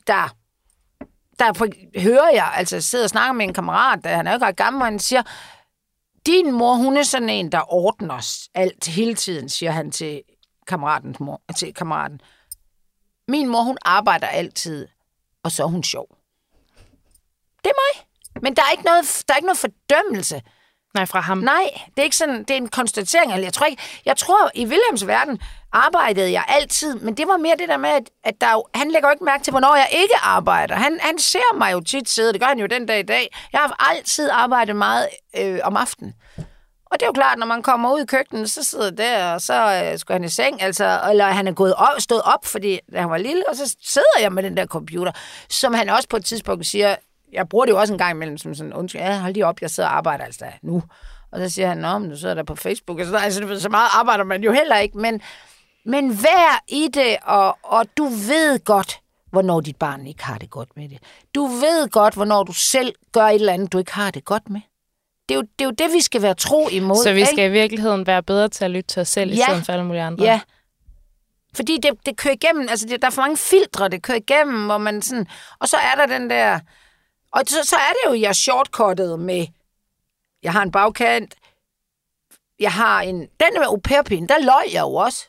der der for- hører jeg, altså sidder og snakker med en kammerat, der han er jo ikke ret gammel, og han siger, din mor, hun er sådan en, der ordner alt hele tiden, siger han til kammeratens mor, til kammeraten. Min mor, hun arbejder altid, og så er hun sjov. Det er mig. Men der er ikke noget, der er ikke noget fordømmelse.
Nej, fra ham.
Nej, det er ikke sådan, det er en konstatering. Eller Jeg tror, ikke, jeg tror i Wilhelms verden arbejdede jeg altid, men det var mere det der med, at, at der, jo- han lægger jo ikke mærke til, hvornår jeg ikke arbejder. Han, han ser mig jo tit sidde, det gør han jo den dag i dag. Jeg har altid arbejdet meget øh, om aftenen. Og det er jo klart, når man kommer ud i køkkenet, så sidder der, og så øh, skal han i seng, altså, eller han er gået op, stået op, fordi da han var lille, og så sidder jeg med den der computer, som han også på et tidspunkt siger, jeg bruger det jo også en gang imellem, som sådan, undskyld, ja, hold lige op, jeg sidder og arbejder altså nu. Og så siger han, nå, men du sidder der på Facebook, og så, altså, du ved, så meget arbejder man jo heller ikke, men, men vær i det, og, og du ved godt, hvornår dit barn ikke har det godt med det. Du ved godt, hvornår du selv gør et eller andet, du ikke har det godt med. Det er jo det, er jo det vi skal være tro imod.
Så vi
ikke?
skal i virkeligheden være bedre til at lytte til os selv, i
Ja.
stedet for alle mulige andre.
Ja. Fordi det, det kører igennem, altså det, der er for mange filtre, det kører igennem, hvor man sådan... Og så er der den der... Og så, så er det jo, jeg shortcuttede med... Jeg har en bagkant. Jeg har en... Den med au pair der løg jeg jo også.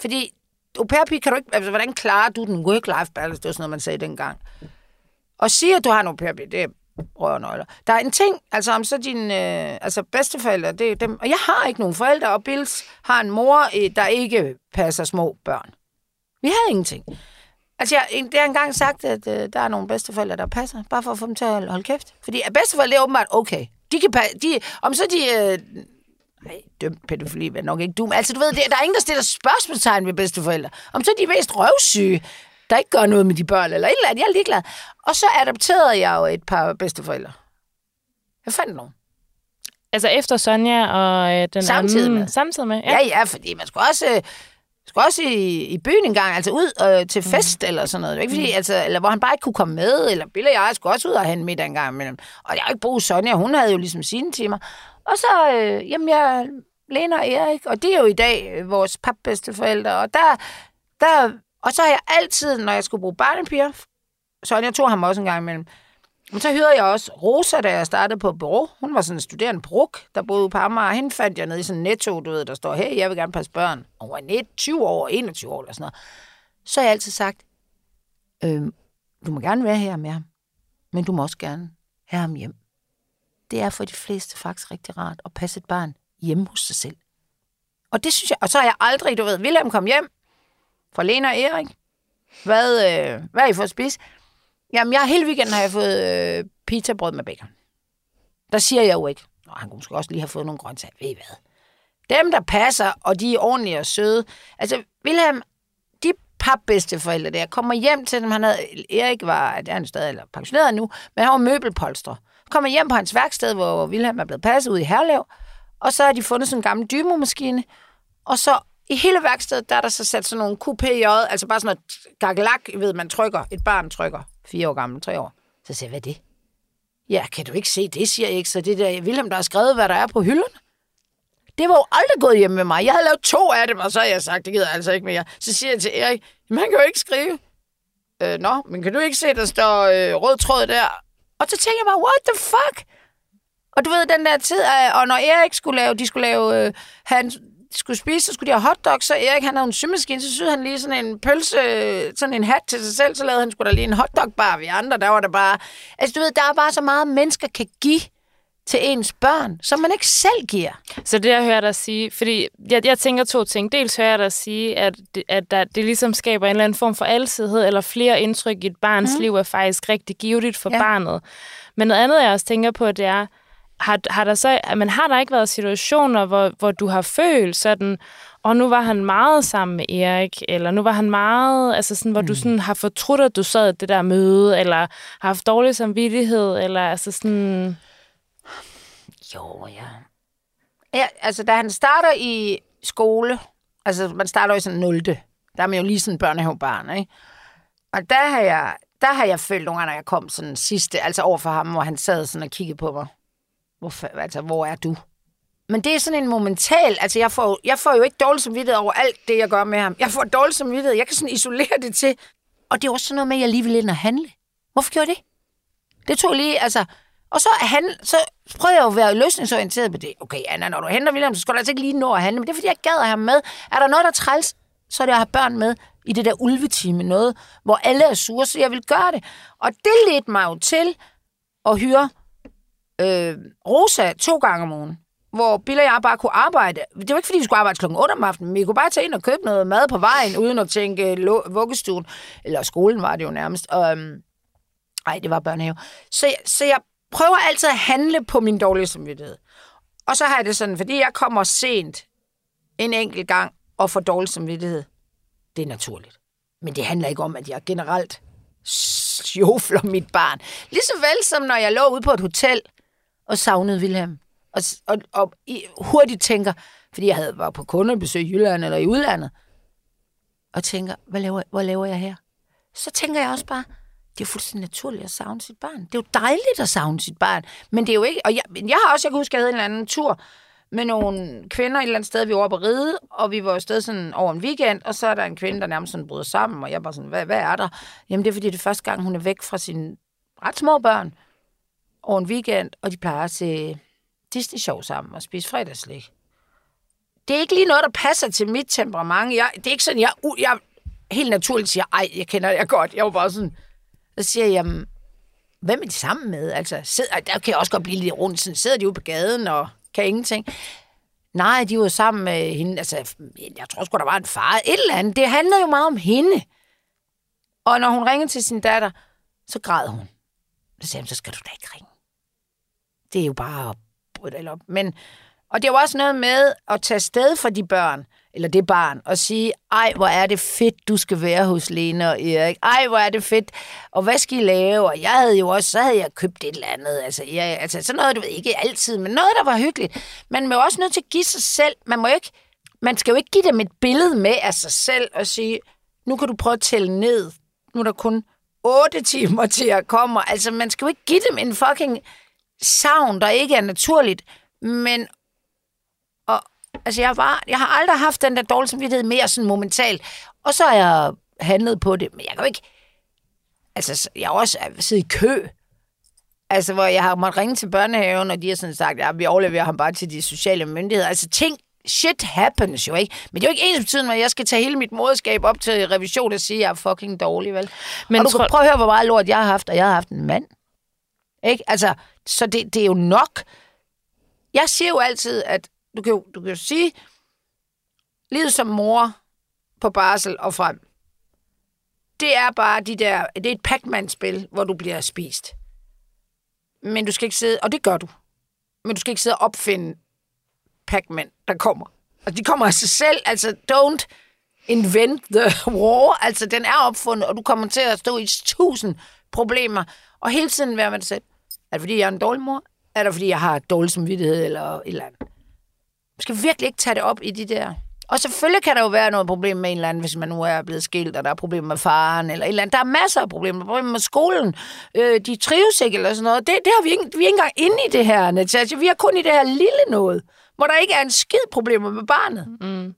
Fordi au pair kan du ikke... Altså, hvordan klarer du den work-life balance? Det var sådan noget, man sagde dengang. Og sige, at du har en au pair det er rørnøgler. Der er en ting, altså om så dine øh, altså bedsteforældre, det er dem, og jeg har ikke nogen forældre, og Bills har en mor, øh, der ikke passer små børn. Vi havde ingenting. Altså, jeg, det har engang sagt, at øh, der er nogle bedsteforældre, der passer, bare for at få dem til at holde kæft. Fordi at bedsteforældre, er åbenbart okay. De kan pa- de, om så de... Øh, nej, dømt pædofili er nok ikke dum. Altså, du ved, det, der er ingen, der stiller spørgsmålstegn ved bedsteforældre. Om så er de mest røvsyge, der ikke gør noget med de børn, eller et eller andet. Jeg er ligeglad. Og så adopterede jeg jo et par bedsteforældre. Jeg fandt nogen.
Altså efter Sonja og øh, den
Samtidig
anden...
med.
Samtidig med.
Ja, ja, fordi man skulle også, øh, skulle også i, i byen en gang, altså ud øh, til fest mm. eller sådan noget. Ikke fordi, altså, eller hvor han bare ikke kunne komme med, eller Bill og jeg skulle også ud og have en middag en gang imellem. Og jeg har ikke brugt Sonja, hun havde jo ligesom sine timer. Og så, øh, jamen jeg, Lena og Erik, og det er jo i dag øh, vores papbedsteforældre, og der, der, og så har jeg altid, når jeg skulle bruge barnepiger, Sonja tog ham også en gang imellem, men så hørte jeg også Rosa, da jeg startede på bureau. Hun var sådan en studerende bruk, der boede på Amager. Hende fandt jeg nede i sådan en netto, du ved, der står, hey, jeg vil gerne passe børn. Og hun er 20 år, 21 år eller sådan noget. Så har jeg altid sagt, øhm, du må gerne være her med ham, men du må også gerne have ham hjem. Det er for de fleste faktisk rigtig rart at passe et barn hjemme hos sig selv. Og det synes jeg, og så har jeg aldrig, du ved, William kom hjem fra Lena og Erik. Hvad, øh, hvad er I for at spise? Jamen, jeg hele weekenden har jeg fået øh, pizzabrød med bacon. Der siger jeg jo ikke. Nå, han kunne måske også lige have fået nogle grøntsager. Ved I hvad? Dem, der passer, og de er ordentlige og søde. Altså, Wilhelm, de papbedsteforældre der, kommer hjem til dem. Han havde, Erik var, det er han stadig eller pensioneret nu, men han var møbelpolster. Kommer hjem på hans værksted, hvor Wilhelm er blevet passet ud i Herlev, og så har de fundet sådan en gammel dymomaskine, og så i hele værkstedet, der er der så sat sådan nogle QPJ, altså bare sådan noget gagelak, ved man trykker, et barn trykker, fire år gammel, tre år. Så siger jeg, hvad er det? Ja, kan du ikke se det, siger jeg ikke. Så det der Wilhelm, der har skrevet, hvad der er på hylderne. Det var jo aldrig gået hjem med mig. Jeg havde lavet to af dem, og så har jeg sagt, det gider jeg altså ikke mere. Så siger jeg til Erik, man kan jo ikke skrive. Øh, nå, men kan du ikke se, der står øh, rød tråd der? Og så tænker jeg bare, what the fuck? Og du ved, den der tid, og når Erik skulle lave, de skulle lave, øh, han skulle spise, så skulle de have hotdogs, så Erik han havde en symaskine, så syede han lige sådan en pølse, sådan en hat til sig selv, så lavede han skulle da lige en hotdog-bar. Vi andre, der var der bare... Altså du ved, der er bare så meget, mennesker kan give til ens børn, som man ikke selv giver.
Så det, jeg hører dig sige, fordi jeg, jeg tænker to ting. Dels hører jeg dig sige, at, det, at der, det ligesom skaber en eller anden form for alsidighed, eller flere indtryk i et barns mm. liv er faktisk rigtig givetigt for ja. barnet. Men noget andet, jeg også tænker på, det er, har, har der så, men har der ikke været situationer, hvor, hvor du har følt sådan, og nu var han meget sammen med Erik, eller nu var han meget, altså sådan, hvor mm. du sådan har fortrudt, at du sad i det der møde, eller har haft dårlig samvittighed, eller altså sådan...
Jo, ja. ja. altså, da han starter i skole, altså, man starter jo i sådan 0. Der er man jo lige sådan børnehavebarn, ikke? Og der har jeg, der har jeg følt nogle gange, når jeg kom sådan sidste, altså over for ham, hvor han sad sådan og kiggede på mig. Hvor, altså, hvor er du? Men det er sådan en momental, altså jeg får, jeg får jo ikke dårlig samvittighed over alt det, jeg gør med ham. Jeg får dårlig samvittighed, jeg kan sådan isolere det til. Og det er også sådan noget med, at jeg lige vil ind og handle. Hvorfor gjorde jeg det? Det tog lige, altså... Og så, han, så prøver jeg jo at være løsningsorienteret på det. Okay, Anna, når du henter William, så skal du altså ikke lige nå at handle. Men det er, fordi jeg gad ham med. Er der noget, der træls, så er det at have børn med i det der ulvetime. Noget, hvor alle er sure, så jeg vil gøre det. Og det ledte mig jo til at hyre øh, Rosa to gange om ugen, hvor Bill og jeg bare kunne arbejde. Det var ikke, fordi vi skulle arbejde klokken 8 om aftenen, men vi kunne bare tage ind og købe noget mad på vejen, uden at tænke øh, vuggestuen, eller skolen var det jo nærmest. Og, øhm, ej, det var børnehave. Så, så jeg prøver altid at handle på min dårlige samvittighed. Og så har jeg det sådan, fordi jeg kommer sent en enkelt gang og får dårlig samvittighed. Det er naturligt. Men det handler ikke om, at jeg generelt sjofler mit barn. Ligeså vel som når jeg lå ude på et hotel og savnede Wilhelm. Og, og, og hurtigt tænker, fordi jeg havde været på kundebesøg i Jylland eller i udlandet, og tænker, hvad laver, hvad laver jeg her? Så tænker jeg også bare, det er fuldstændig naturligt at savne sit barn. Det er jo dejligt at savne sit barn, men det er jo ikke... Og jeg, jeg har også, jeg kan huske, at jeg havde en eller anden tur med nogle kvinder et eller andet sted, vi var på at ride, og vi var sted sådan over en weekend, og så er der en kvinde, der nærmest sådan bryder sammen, og jeg bare sådan, hvad, hvad er der? Jamen det er fordi, det er første gang, hun er væk fra sine ret små børn over en weekend, og de plejer til Disney-show sammen og spise fredagslik. Det er ikke lige noget, der passer til mit temperament. Jeg, det er ikke sådan, jeg, jeg helt naturligt siger, ej, jeg kender jer godt. Jeg var bare sådan, så siger jeg, jamen, hvem er de sammen med? Altså, sidder, der kan jeg også godt blive lidt rundt. Sådan, sidder de ude på gaden og kan ingenting. Nej, de var sammen med hende. Altså, jeg tror sgu, der var en far. Et eller andet. Det handlede jo meget om hende. Og når hun ringede til sin datter, så græd hun. Så sagde hun, så skal du da ikke ringe. Det er jo bare at bryde op. Men, og det er jo også noget med at tage sted for de børn eller det barn, og sige, ej, hvor er det fedt, du skal være hos Lene og Erik. Ej, hvor er det fedt. Og hvad skal I lave? Og jeg havde jo også, så havde jeg købt et eller andet. Altså, jeg, altså sådan noget, du ved, ikke altid, men noget, der var hyggeligt. Man må også nødt til at give sig selv. Man må ikke, man skal jo ikke give dem et billede med af sig selv og sige, nu kan du prøve at tælle ned. Nu er der kun 8 timer til at komme. Altså, man skal jo ikke give dem en fucking savn, der ikke er naturligt. Men Altså, jeg, var, jeg har aldrig haft den der dårlige samvittighed mere sådan momentalt. Og så har jeg handlet på det. Men jeg kan jo ikke... Altså, jeg har også siddet i kø Altså, hvor jeg har måttet ringe til børnehaven, og de har sådan sagt, ja, vi overleverer ham bare til de sociale myndigheder. Altså, ting, shit happens jo, ikke? Men det er jo ikke ens betydende, at jeg skal tage hele mit moderskab op til revision og sige, at jeg er fucking dårlig, vel? Men og du tror... kan prøve at høre, hvor meget lort jeg har haft, og jeg har haft en mand. Ikke? Altså, så det, det er jo nok. Jeg siger jo altid, at du kan jo, du kan jo sige, livet som mor på barsel og frem, det er bare de der, det er et Pac-Man-spil, hvor du bliver spist. Men du skal ikke sidde, og det gør du, men du skal ikke sidde og opfinde Pac-Man, der kommer. Og de kommer af sig selv, altså don't invent the war, altså den er opfundet, og du kommer til at stå i tusind problemer, og hele tiden være med dig selv. Er det fordi, jeg er en dårlig mor? Er det fordi, jeg har dårlig samvittighed eller et eller andet? Du skal virkelig ikke tage det op i de der og selvfølgelig kan der jo være noget problem med en eller anden, hvis man nu er blevet skilt, og der er problemer med faren, eller et eller andet. Der er masser af problemer. Problemer med skolen. Øh, de trives ikke, eller sådan noget. Det, det har vi ikke, vi er ikke engang inde i det her, Natasha. Vi er kun i det her lille noget, hvor der ikke er en skid problemer med barnet. Mm.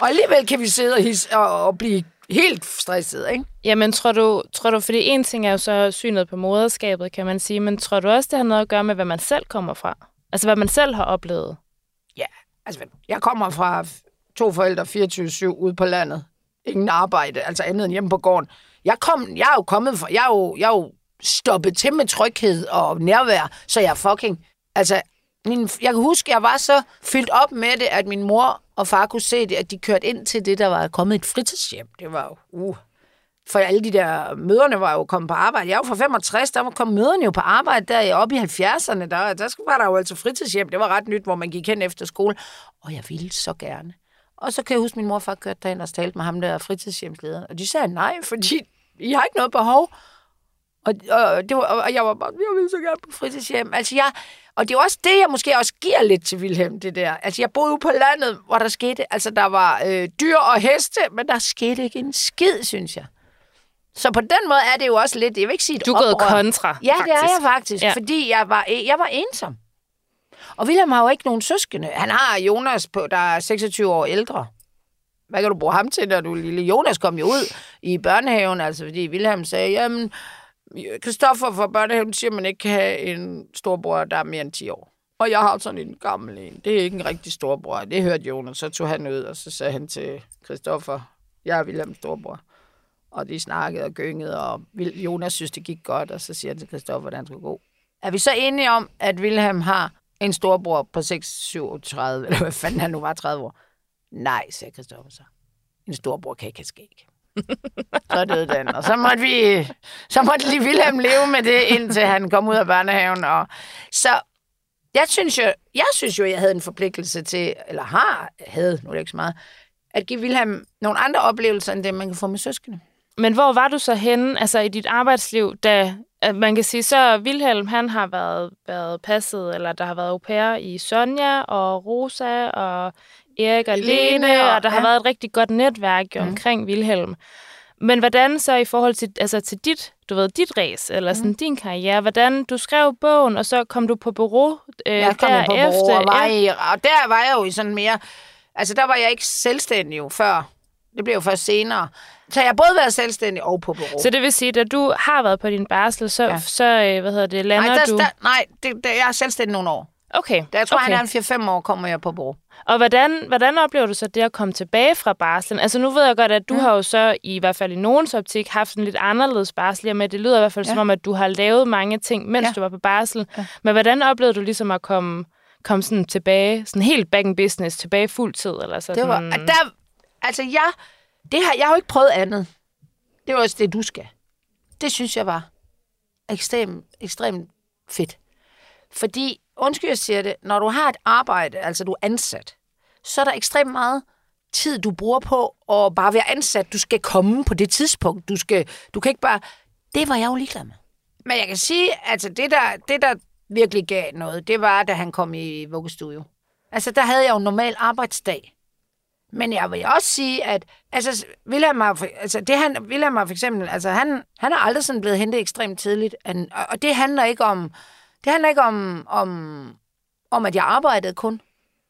Og alligevel kan vi sidde og, his, og, og blive helt stresset, ikke?
Jamen, tror du, tror du, fordi en ting er jo så synet på moderskabet, kan man sige, men tror du også, det har noget at gøre med, hvad man selv kommer fra? Altså, hvad man selv har oplevet?
Ja, altså, jeg kommer fra to forældre 24-7 ude på landet. Ingen arbejde, altså andet end hjemme på gården. Jeg, kom, jeg er jo kommet fra, jeg er jo, jeg er jo stoppet til med tryghed og nærvær, så jeg fucking, altså, min, jeg kan huske, jeg var så fyldt op med det, at min mor og far kunne se det, at de kørte ind til det, der var kommet et fritidshjem. Det var jo, uh, for alle de der møderne var jo kommet på arbejde. Jeg var fra 65, der kom møderne jo på arbejde der oppe i 70'erne. Der, der var der jo altså fritidshjem. Det var ret nyt, hvor man gik hen efter skole. Og jeg ville så gerne. Og så kan jeg huske, at min mor og far kørte derind og talte med ham der fritidshjemsleder. Og de sagde nej, fordi I har ikke noget behov. Og, og, det var, og jeg var bare, jeg vil så gerne på fritidshjem. Altså jeg, og det er også det, jeg måske også giver lidt til Vilhelm, det der. Altså jeg boede jo på landet, hvor der skete, altså der var øh, dyr og heste, men der skete ikke en skid, synes jeg. Så på den måde er det jo også lidt, jeg vil ikke sige
Du er gået kontra,
Ja, faktisk. det er jeg faktisk, ja. fordi jeg var, jeg var ensom. Og William har jo ikke nogen søskende. Han har Jonas, på, der er 26 år ældre. Hvad kan du bruge ham til, når du lille? Jonas kom jo ud i børnehaven, altså fordi Wilhelm sagde, jamen, Kristoffer fra børnehaven siger, at man ikke kan have en storbror, der er mere end 10 år. Og jeg har sådan en gammel en. Det er ikke en rigtig storbror. Det hørte Jonas. Så tog han ud, og så sagde han til Kristoffer, jeg er Wilhelms storbror. Og de snakkede og gyngede, og Jonas synes, det gik godt, og så siger han til Kristoffer, hvordan han skulle gå. Er vi så enige om, at Wilhelm har en storbror på 6-37, eller hvad fanden han nu var, 30 år. Nej, sagde Kristoffer så. En storbror kan ikke have skæg så døde den. Og så måtte vi, så måtte lige Wilhelm leve med det, indtil han kom ud af børnehaven. Og så jeg synes jo, jeg synes jo, jeg havde en forpligtelse til, eller har, havde, nu er det ikke så meget, at give Wilhelm nogle andre oplevelser, end det, man kan få med søskende.
Men hvor var du så henne altså i dit arbejdsliv, da at man kan sige, så Vilhelm, han har været, været passet, eller der har været au pair i Sonja og Rosa og Erik og Lene, Lene og, og der ja. har været et rigtig godt netværk mm. omkring Vilhelm. Men hvordan så i forhold til, altså til dit, du ved, dit race, eller sådan mm. din karriere, hvordan du skrev bogen, og så kom du på bureau
øh, jeg kom derefter? På bureau, og, var i, og der var jeg jo i sådan mere, altså der var jeg ikke selvstændig jo før. Det blev jo først senere. Så jeg har både været selvstændig og på bureau.
Så det vil sige, at du har været på din barsel, så, ja. så øh, hvad hedder det, lander
nej, der,
du...
Der, nej, det, der, jeg er selvstændig nogle år.
Okay.
Da jeg tror,
okay.
han er en 4-5 år, kommer jeg på bureau.
Og hvordan, hvordan oplever du så det at komme tilbage fra barslen? Altså nu ved jeg godt, at du ja. har jo så i hvert fald i nogens optik haft en lidt anderledes barsel, men det lyder i hvert fald ja. som om, at du har lavet mange ting, mens ja. du var på barsel. Ja. Men hvordan oplevede du ligesom at komme, komme sådan tilbage, sådan helt back in business, tilbage fuld tid? Eller sådan?
Det var, der, altså jeg, det har, jeg har jo ikke prøvet andet. Det var også det, du skal. Det synes jeg var ekstremt ekstrem fedt. Fordi, undskyld, jeg siger det, når du har et arbejde, altså du er ansat, så er der ekstremt meget tid, du bruger på at bare være ansat. Du skal komme på det tidspunkt. Du, skal, du kan ikke bare... Det var jeg jo ligeglad med. Men jeg kan sige, altså det der, det der virkelig gav noget, det var, da han kom i vuggestue. Altså der havde jeg jo en normal arbejdsdag. Men jeg vil også sige, at altså, William har, altså, det han, William har for eksempel, altså, han, han er aldrig sådan blevet hentet ekstremt tidligt. Og det handler ikke om, det handler ikke om, om, om, at jeg arbejdede kun.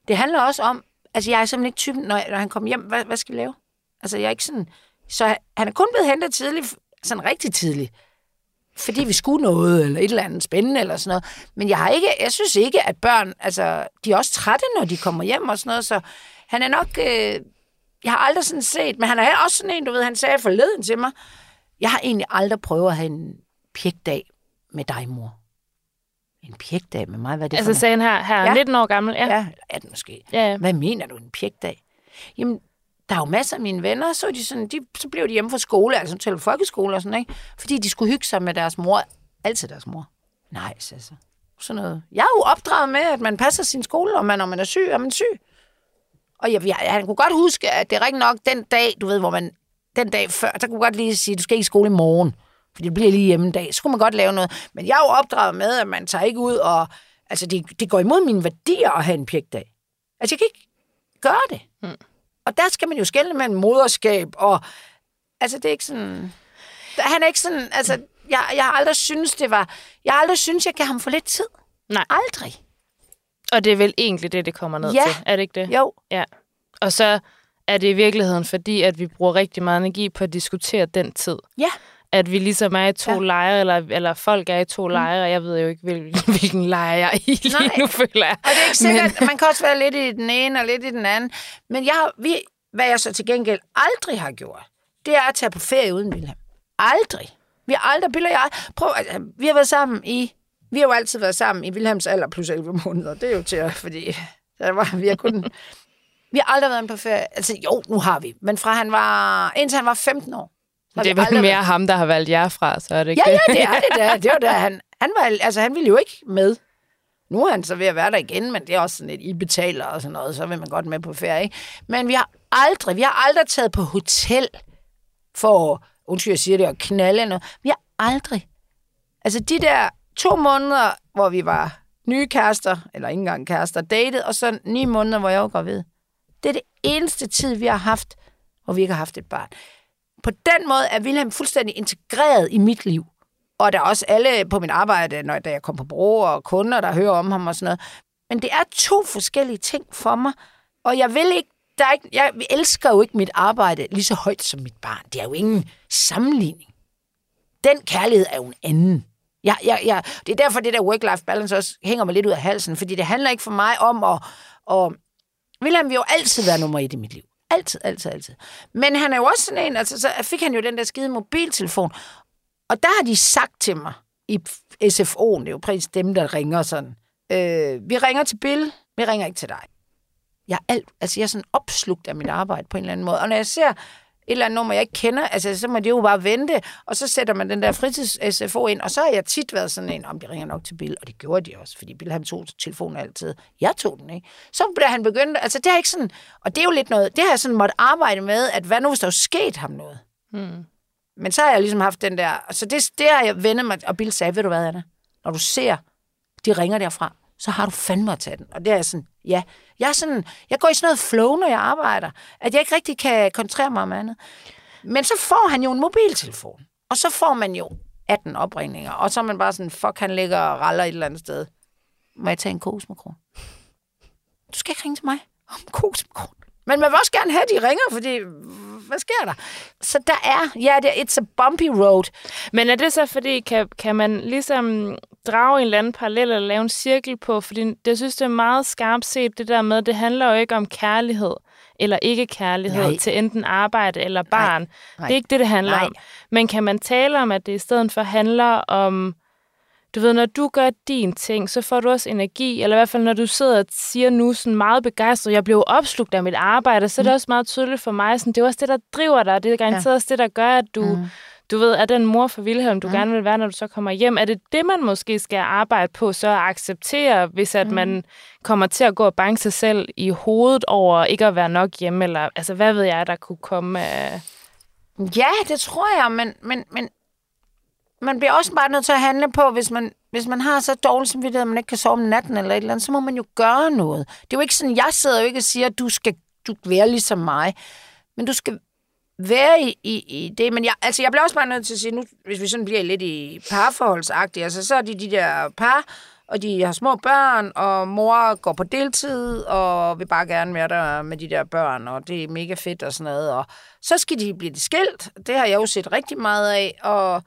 Det handler også om, altså jeg er simpelthen ikke typen, når, når han kommer hjem, hvad, hvad skal vi lave? Altså jeg er ikke sådan, så han er kun blevet hentet tidligt, sådan rigtig tidligt. fordi vi skulle noget, eller et eller andet spændende, eller sådan noget. Men jeg har ikke, jeg synes ikke, at børn, altså, de er også trætte, når de kommer hjem og sådan noget, så han er nok, øh, jeg har aldrig sådan set, men han er også sådan en, du ved, han sagde forleden til mig, jeg har egentlig aldrig prøvet at have en pjekdag med dig, mor. En pjekdag med mig? Hvad er det
Altså han her, her
Ja.
ja. 19 år gammel. Ja.
Ja, 18 måske.
ja. ja.
Hvad mener du, en pjekdag? Jamen, der er jo masser af mine venner, så, de sådan, de, så blev de hjemme fra skole, altså til folkeskole og sådan, ikke? Fordi de skulle hygge sig med deres mor. Altid deres mor. Nej, sagde så. Sådan noget. Jeg er jo opdraget med, at man passer sin skole, og man, når man er syg, er man syg. Og jeg, jeg, han kunne godt huske, at det er rigtig nok den dag, du ved, hvor man, den dag før, der kunne godt lige sige, du skal ikke i skole i morgen, fordi det bliver lige hjemme en dag. Så kunne man godt lave noget. Men jeg er jo opdraget med, at man tager ikke ud og, altså det, det går imod mine værdier at have en pjekdag. Altså jeg kan ikke gøre det. Mm. Og der skal man jo skelne mellem moderskab og, altså det er ikke sådan, han er ikke sådan, altså jeg, jeg har aldrig synes det var, jeg har aldrig synes jeg gav ham for lidt tid.
Nej.
Aldrig.
Og det er vel egentlig det, det kommer ned
Ja.
til. Er det ikke det?
Jo.
Ja. Og så er det i virkeligheden fordi, at vi bruger rigtig meget energi på at diskutere den tid.
Ja.
At vi ligesom er i to
Ja.
lejre, eller, eller folk er i to mm. lejre, og jeg ved jo ikke, [laughs] hvilken, hvilken lejre jeg er i lige
Nej.
nu, føler jeg.
Og det er ikke sikkert, Men... man kan også være lidt i den ene og lidt i den anden. Men jeg, vi, hvad jeg så til gengæld aldrig har gjort, det er at tage på ferie uden Wilhelm. Aldrig. Vi har aldrig, Bill og jeg, prøv, altså, vi har været sammen i, vi har jo altid været sammen i Wilhelms alder plus 11 måneder. Det er jo til, at- fordi der var, vi har kun, [laughs] vi har aldrig været på ferie. Altså jo, nu har vi, men fra han var, indtil han var 15 år. Har
Det er vel mere
været-
ham, der har valgt jer fra, så er det ikke
Ja,
det?
ja, det er det da. Det var da, [laughs] han, han, var, altså, han ville jo ikke med. Nu er han så ved at være der igen, men det er også sådan lidt, I betaler og sådan noget, så vil man godt med på ferie, ikke? Men vi har aldrig, vi har aldrig taget på hotel for, undskyld, jeg siger det, at knalde noget. Vi har aldrig. Altså de der to måneder, hvor vi var nye kærester, eller ikke engang kærester, datet, og så ni måneder, hvor jeg var gravid. Det er det eneste tid, vi har haft, hvor vi ikke har haft et barn. På den måde er Wilhelm fuldstændig integreret i mit liv. Og der er også alle på mit arbejde, når da jeg kom på bro og kunder, der hører om ham og sådan noget. Men det er to forskellige ting for mig. Og jeg vil ikke, der er ikke, jeg elsker jo ikke mit arbejde lige så højt som mit barn. Det er jo ingen sammenligning. Den kærlighed er jo en anden. Jeg, jeg, jeg, det er derfor, det der work-life balance også hænger mig lidt ud af halsen, fordi det handler ikke for mig om at... at Wilhelm vil jo altid være nummer et i mit liv. Altid, altid, altid. Men han er jo også sådan en, altså så fik han jo den der skide mobiltelefon. Og der har de sagt til mig i SFO'en, det er jo præcis dem, der ringer sådan. Øh, vi ringer til Bill, vi ringer ikke til dig. Jeg er, alt, altså jeg er sådan opslugt af mit arbejde på en eller anden måde. Og når jeg ser et eller andet nummer, jeg ikke kender, altså så må det jo bare vente, og så sætter man den der fritids-SFO ind, og så har jeg tit været sådan en, om de ringer nok til Bill, og det gjorde de også, fordi Bill han tog telefonen altid. Jeg tog den, ikke? Så blev han begyndt, altså det er ikke sådan, og det er jo lidt noget, det har jeg sådan måtte arbejde med, at hvad nu, hvis der var sket ham noget?
Hmm.
Men så har jeg ligesom haft den der... Så det, det har jeg vendt mig... Og Bill sagde, ved du hvad, Anna? Når du ser, de ringer derfra, så har du fandme at tage den. Og det er sådan, ja. Jeg, er sådan, jeg går i sådan noget flow, når jeg arbejder, at jeg ikke rigtig kan koncentrere mig om andet. Men så får han jo en mobiltelefon. Og så får man jo 18 opringninger. Og så er man bare sådan, fuck, han ligger og raller et eller andet sted. Må jeg tage en kosmokron? Du skal ikke ringe til mig om kosmokron. Men man vil også gerne have, at de ringer, fordi hvad sker der? Så der er, ja, det er, it's a bumpy road.
Men er det så fordi, kan, kan man ligesom drage en eller anden parallel eller lave en cirkel på? Fordi det, jeg synes, det er meget skarpt set, det der med, det handler jo ikke om kærlighed eller ikke kærlighed
Nej.
til enten arbejde eller barn.
nej.
Det er ikke det, det handler
Nej.
om. Men kan man tale om, at det i stedet for handler om, du ved, når du gør din ting, så får du også energi, eller i hvert fald når du sidder og siger nu sådan meget begejstret, jeg blev opslugt af mit arbejde, så er det også meget tydeligt for mig, sådan, det er også det, der driver dig, det er garanteret ja. også det, der gør, at du, mm. du ved, er den mor for Vilhelm, du mm. gerne vil være, når du så kommer hjem. Er det det, man måske skal arbejde på, så at acceptere, hvis at mm. man kommer til at gå og banke sig selv i hovedet over ikke at være nok hjemme, eller altså, hvad ved jeg, der kunne komme af...
Ja, det tror jeg, men, men, men man bliver også bare nødt til at handle på, hvis man, hvis man har så dårlig samvittighed, at man ikke kan sove om natten eller et eller andet, så må man jo gøre noget. Det er jo ikke sådan, jeg sidder jo ikke og siger, at du skal du være ligesom mig, men du skal være i, i, i det. Men jeg, altså, jeg bliver også bare nødt til at sige, nu, hvis vi sådan bliver lidt i parforholdsagtige, altså så er de de der par, og de har små børn, og mor går på deltid, og vil bare gerne være der med de der børn, og det er mega fedt og sådan noget. Og så skal de blive skilt. Det har jeg jo set rigtig meget af, og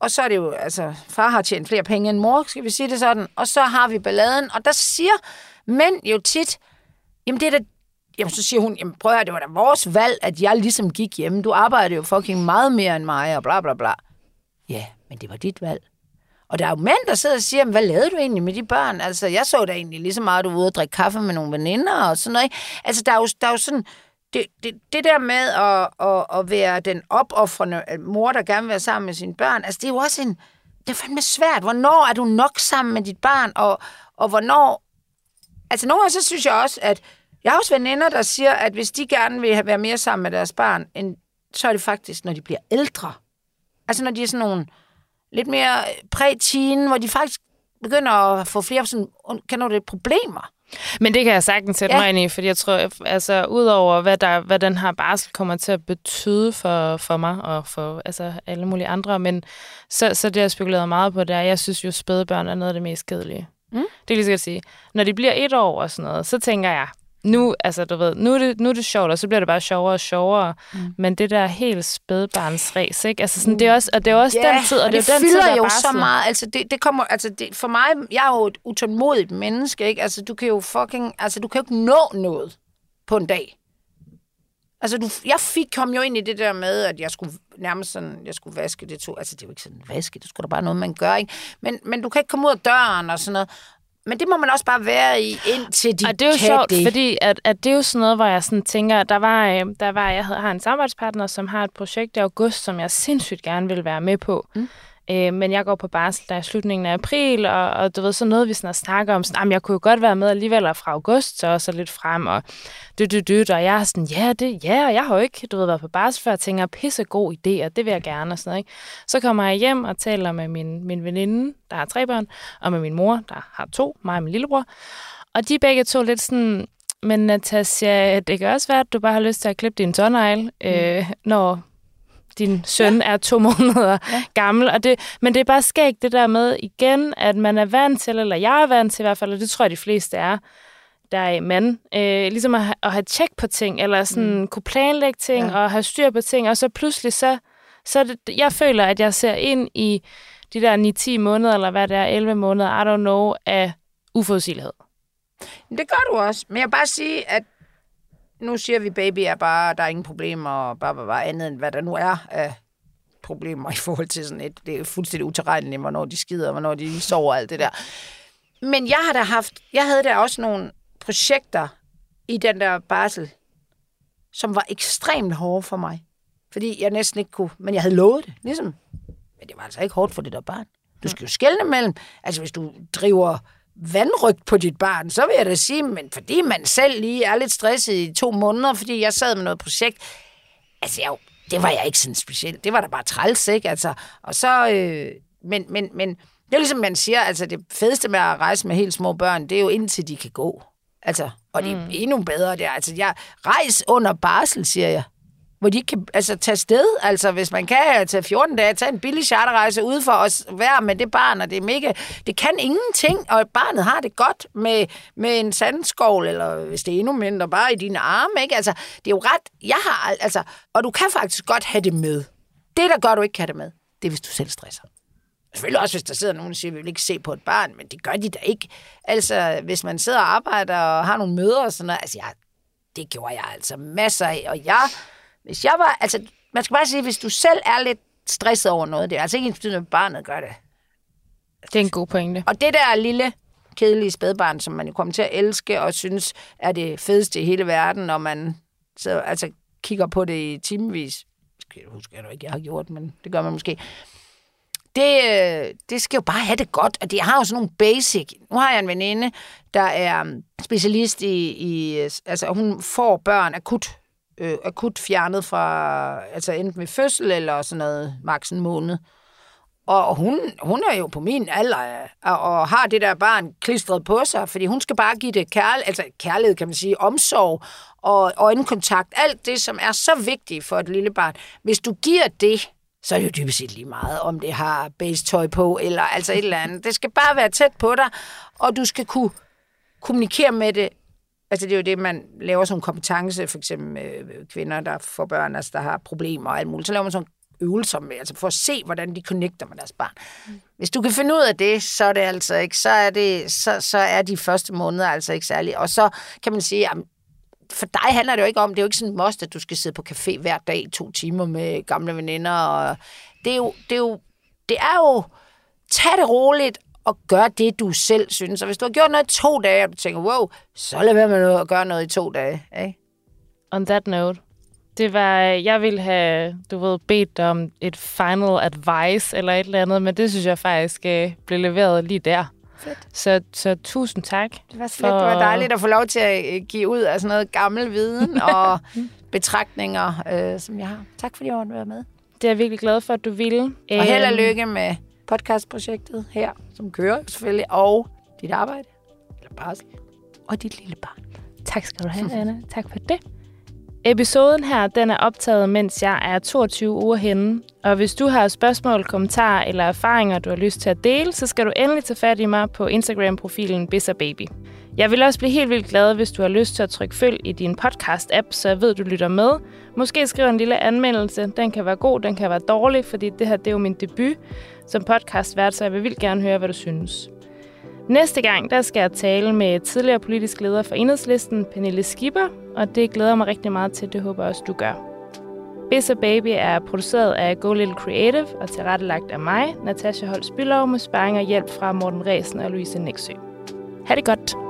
og så er det jo, altså, far har tjent flere penge end mor, skal vi sige det sådan, og så har vi balladen, og der siger mænd jo tit, jamen det er da, jamen så siger hun, jamen prøv at høre, det var da vores valg, at jeg ligesom gik hjem, du arbejder jo fucking meget mere end mig, og bla bla bla. Ja, men det var dit valg. Og der er jo mænd, der sidder og siger, hvad lavede du egentlig med de børn? Altså, jeg så da egentlig lige så meget, at du var ude og drikke kaffe med nogle veninder og sådan noget. Altså, der er jo, der er jo sådan, det, det, det der med at, at, at være den opoffrende mor, der gerne vil være sammen med sine børn, altså det er jo også en, det er fandme svært. Hvornår er du nok sammen med dit barn, og, og hvornår... Altså nogle gange så synes jeg også, at jeg har også veninder, der siger, at hvis de gerne vil være mere sammen med deres barn, end, så er det faktisk, når de bliver ældre. Altså når de er sådan nogle lidt mere præ hvor de faktisk begynder at få flere sådan, kan det, problemer.
Men det kan jeg sagtens sætte ja. mig ind i, fordi jeg tror, altså udover hvad, der, hvad den her barsel kommer til at betyde for, for mig og for altså, alle mulige andre, men så, så det, jeg spekuleret meget på, det er, jeg synes jo, spædbørn er noget af det mest kedelige. Mm. Det kan jeg lige sige. Når de bliver et år og sådan noget, så tænker jeg, nu, altså, du ved, nu, er det, nu er det sjovt, og så bliver det bare sjovere og sjovere. Mm. Men det der helt spædbarnsræs, ikke? Altså, sådan, det er også, og det er også
ja,
den tid, og, og
det,
det er den tid,
der jo så meget. Altså, det, det kommer, altså, det, for mig, jeg er jo et utålmodigt menneske, ikke? Altså, du kan jo fucking, altså, du kan jo ikke nå noget på en dag. Altså, du, jeg fik, kom jo ind i det der med, at jeg skulle nærmest sådan, jeg skulle vaske det to. Altså, det er jo ikke sådan vaske, det skulle da bare noget, man gør, ikke? Men, men du kan ikke komme ud af døren og sådan noget. Men det må man også bare være i, indtil de
og det er jo
kan
sjovt,
det.
fordi at, at det er jo sådan noget, hvor jeg sådan tænker, der var, øh, der var, jeg har en samarbejdspartner, som har et projekt i august, som jeg sindssygt gerne vil være med på. Mm. Øh, men jeg går på barsel der i slutningen af april, og, og du ved, så noget, vi sådan snakker om, sådan, jeg kunne jo godt være med alligevel fra august, så også lidt frem, og du, du, du, og jeg er sådan, ja, det, ja, og jeg har jo ikke, du ved, været på barsel før, og tænker, pisse god idé, og det vil jeg gerne, og sådan noget, ikke? Så kommer jeg hjem og taler med min, min veninde, der har tre børn, og med min mor, der har to, mig og min lillebror, og de begge to lidt sådan, men Natasja, det kan også være, at du bare har lyst til at klippe din tårnegl, mm. øh, når din søn ja. er to [laughs] måneder ja. gammel. Og det, men det er bare skægt det der med igen, at man er vant til, eller jeg er vant til i hvert fald, og det tror jeg de fleste er, der er mand, øh, ligesom at, at have tjek på ting, eller sådan mm. kunne planlægge ting, ja. og have styr på ting, og så pludselig så, så det, jeg føler, at jeg ser ind i de der 9-10 måneder, eller hvad det er, 11 måneder, I don't know, af uforudsigelighed.
Det gør du også. Men jeg vil bare sige, at nu siger vi, baby er bare, der er ingen problemer, og bare, bare, bare andet end hvad der nu er af problemer i forhold til sådan et, det er fuldstændig uterrenligt, hvornår de skider, hvornår de sover, alt det der. Men jeg har da haft, jeg havde da også nogle projekter i den der barsel, som var ekstremt hårde for mig. Fordi jeg næsten ikke kunne, men jeg havde lovet det, ligesom. Men det var altså ikke hårdt for det der barn. Du skal jo skelne mellem, altså hvis du driver vandrygt på dit barn, så vil jeg da sige, men fordi man selv lige er lidt stresset i to måneder, fordi jeg sad med noget projekt, altså jeg, det var jeg ikke sådan specielt. Det var da bare træls, ikke? Altså, og så, øh, men, men, men det er ligesom man siger, altså det fedeste med at rejse med helt små børn, det er jo indtil de kan gå. Altså, og det er mm. endnu bedre der. Altså, jeg rejs under barsel, siger jeg hvor de kan altså, tage sted. Altså, hvis man kan tage 14 dage, tage en billig charterrejse ud for os være med det barn, og det er mega... Det kan ingenting, og barnet har det godt med, med en sandskål, eller hvis det er endnu mindre, bare i dine arme, ikke? Altså, det er jo ret... Jeg har... Altså, og du kan faktisk godt have det med. Det, der gør, du ikke kan have det med, det er, hvis du selv stresser. Selvfølgelig også, hvis der sidder nogen, der siger, at vi vil ikke se på et barn, men det gør de da ikke. Altså, hvis man sidder og arbejder og har nogle møder og sådan noget, altså, jeg, det gjorde jeg altså masser af, og jeg hvis jeg var, altså, man skal bare sige, hvis du selv er lidt stresset over noget, det er altså ikke en at barnet gør det.
Det er en god pointe.
Og det der lille, kedelige spædbarn, som man jo kommer til at elske og synes er det fedeste i hele verden, når man så, altså, kigger på det i timevis. Det husker jeg ikke, jeg har gjort, men det gør man måske. Det, øh, det skal jo bare have det godt, og det har jo sådan nogle basic. Nu har jeg en veninde, der er specialist i, i altså hun får børn akut øh, akut fjernet fra, altså enten ved fødsel eller sådan noget, maks en måned. Og hun, hun er jo på min alder, og, og har det der barn klistret på sig, fordi hun skal bare give det kærlighed, altså kærlighed, kan man sige, omsorg og øjenkontakt, alt det, som er så vigtigt for et lille barn. Hvis du giver det, så er det jo dybest set lige meget, om det har base-tøj på, eller altså et eller andet. Det skal bare være tæt på dig, og du skal kunne kommunikere med det Altså det er jo det, man laver som kompetence, for eksempel med kvinder, der får børn, altså der har problemer og alt muligt. Så laver man sådan øvelser med, altså for at se, hvordan de connecter med deres barn. Mm. Hvis du kan finde ud af det, så er det altså ikke, så er, det, så, så er de første måneder altså ikke særlig. Og så kan man sige, at for dig handler det jo ikke om, det er jo ikke sådan en must, at du skal sidde på café hver dag to timer med gamle veninder. Og det, er jo, det, er jo, det er jo, tag det roligt, og gør det, du selv synes. Og hvis du har gjort noget i to dage, og du tænker, wow, så lad være med at gøre noget i to dage. Ikke?
On that note, det var, jeg ville have, du ved, bedt om et final advice eller et eller andet, men det synes jeg faktisk uh, blev leveret lige der. Fedt. Så, så tusind tak.
Det var slet, for... det var dejligt at få lov til at øh, give ud af sådan noget gammel viden [laughs] og betragtninger, øh, som jeg har. Tak fordi du var med.
Det er jeg virkelig glad for, at du ville.
Og held og øhm, lykke med podcastprojektet her, som kører selvfølgelig, og dit arbejde, eller barsel, og dit lille barn.
Tak skal du have, [laughs] Anna. Tak for det. Episoden her, den er optaget, mens jeg er 22 uger henne. Og hvis du har spørgsmål, kommentarer eller erfaringer, du har lyst til at dele, så skal du endelig tage fat i mig på Instagram-profilen Baby. Jeg vil også blive helt vildt glad, hvis du har lyst til at trykke følg i din podcast-app, så jeg ved, du lytter med. Måske skriver en lille anmeldelse. Den kan være god, den kan være dårlig, fordi det her det er jo min debut som podcastvært, så jeg vil vildt gerne høre, hvad du synes. Næste gang, der skal jeg tale med tidligere politisk leder for Enhedslisten, Pernille Skipper, og det glæder mig rigtig meget til, det håber jeg også, du gør. Biz Baby er produceret af Go Little Creative og tilrettelagt af mig, Natasha Holst Bylov, med sparring og hjælp fra Morten Resen og Louise Nexø. Ha' det godt!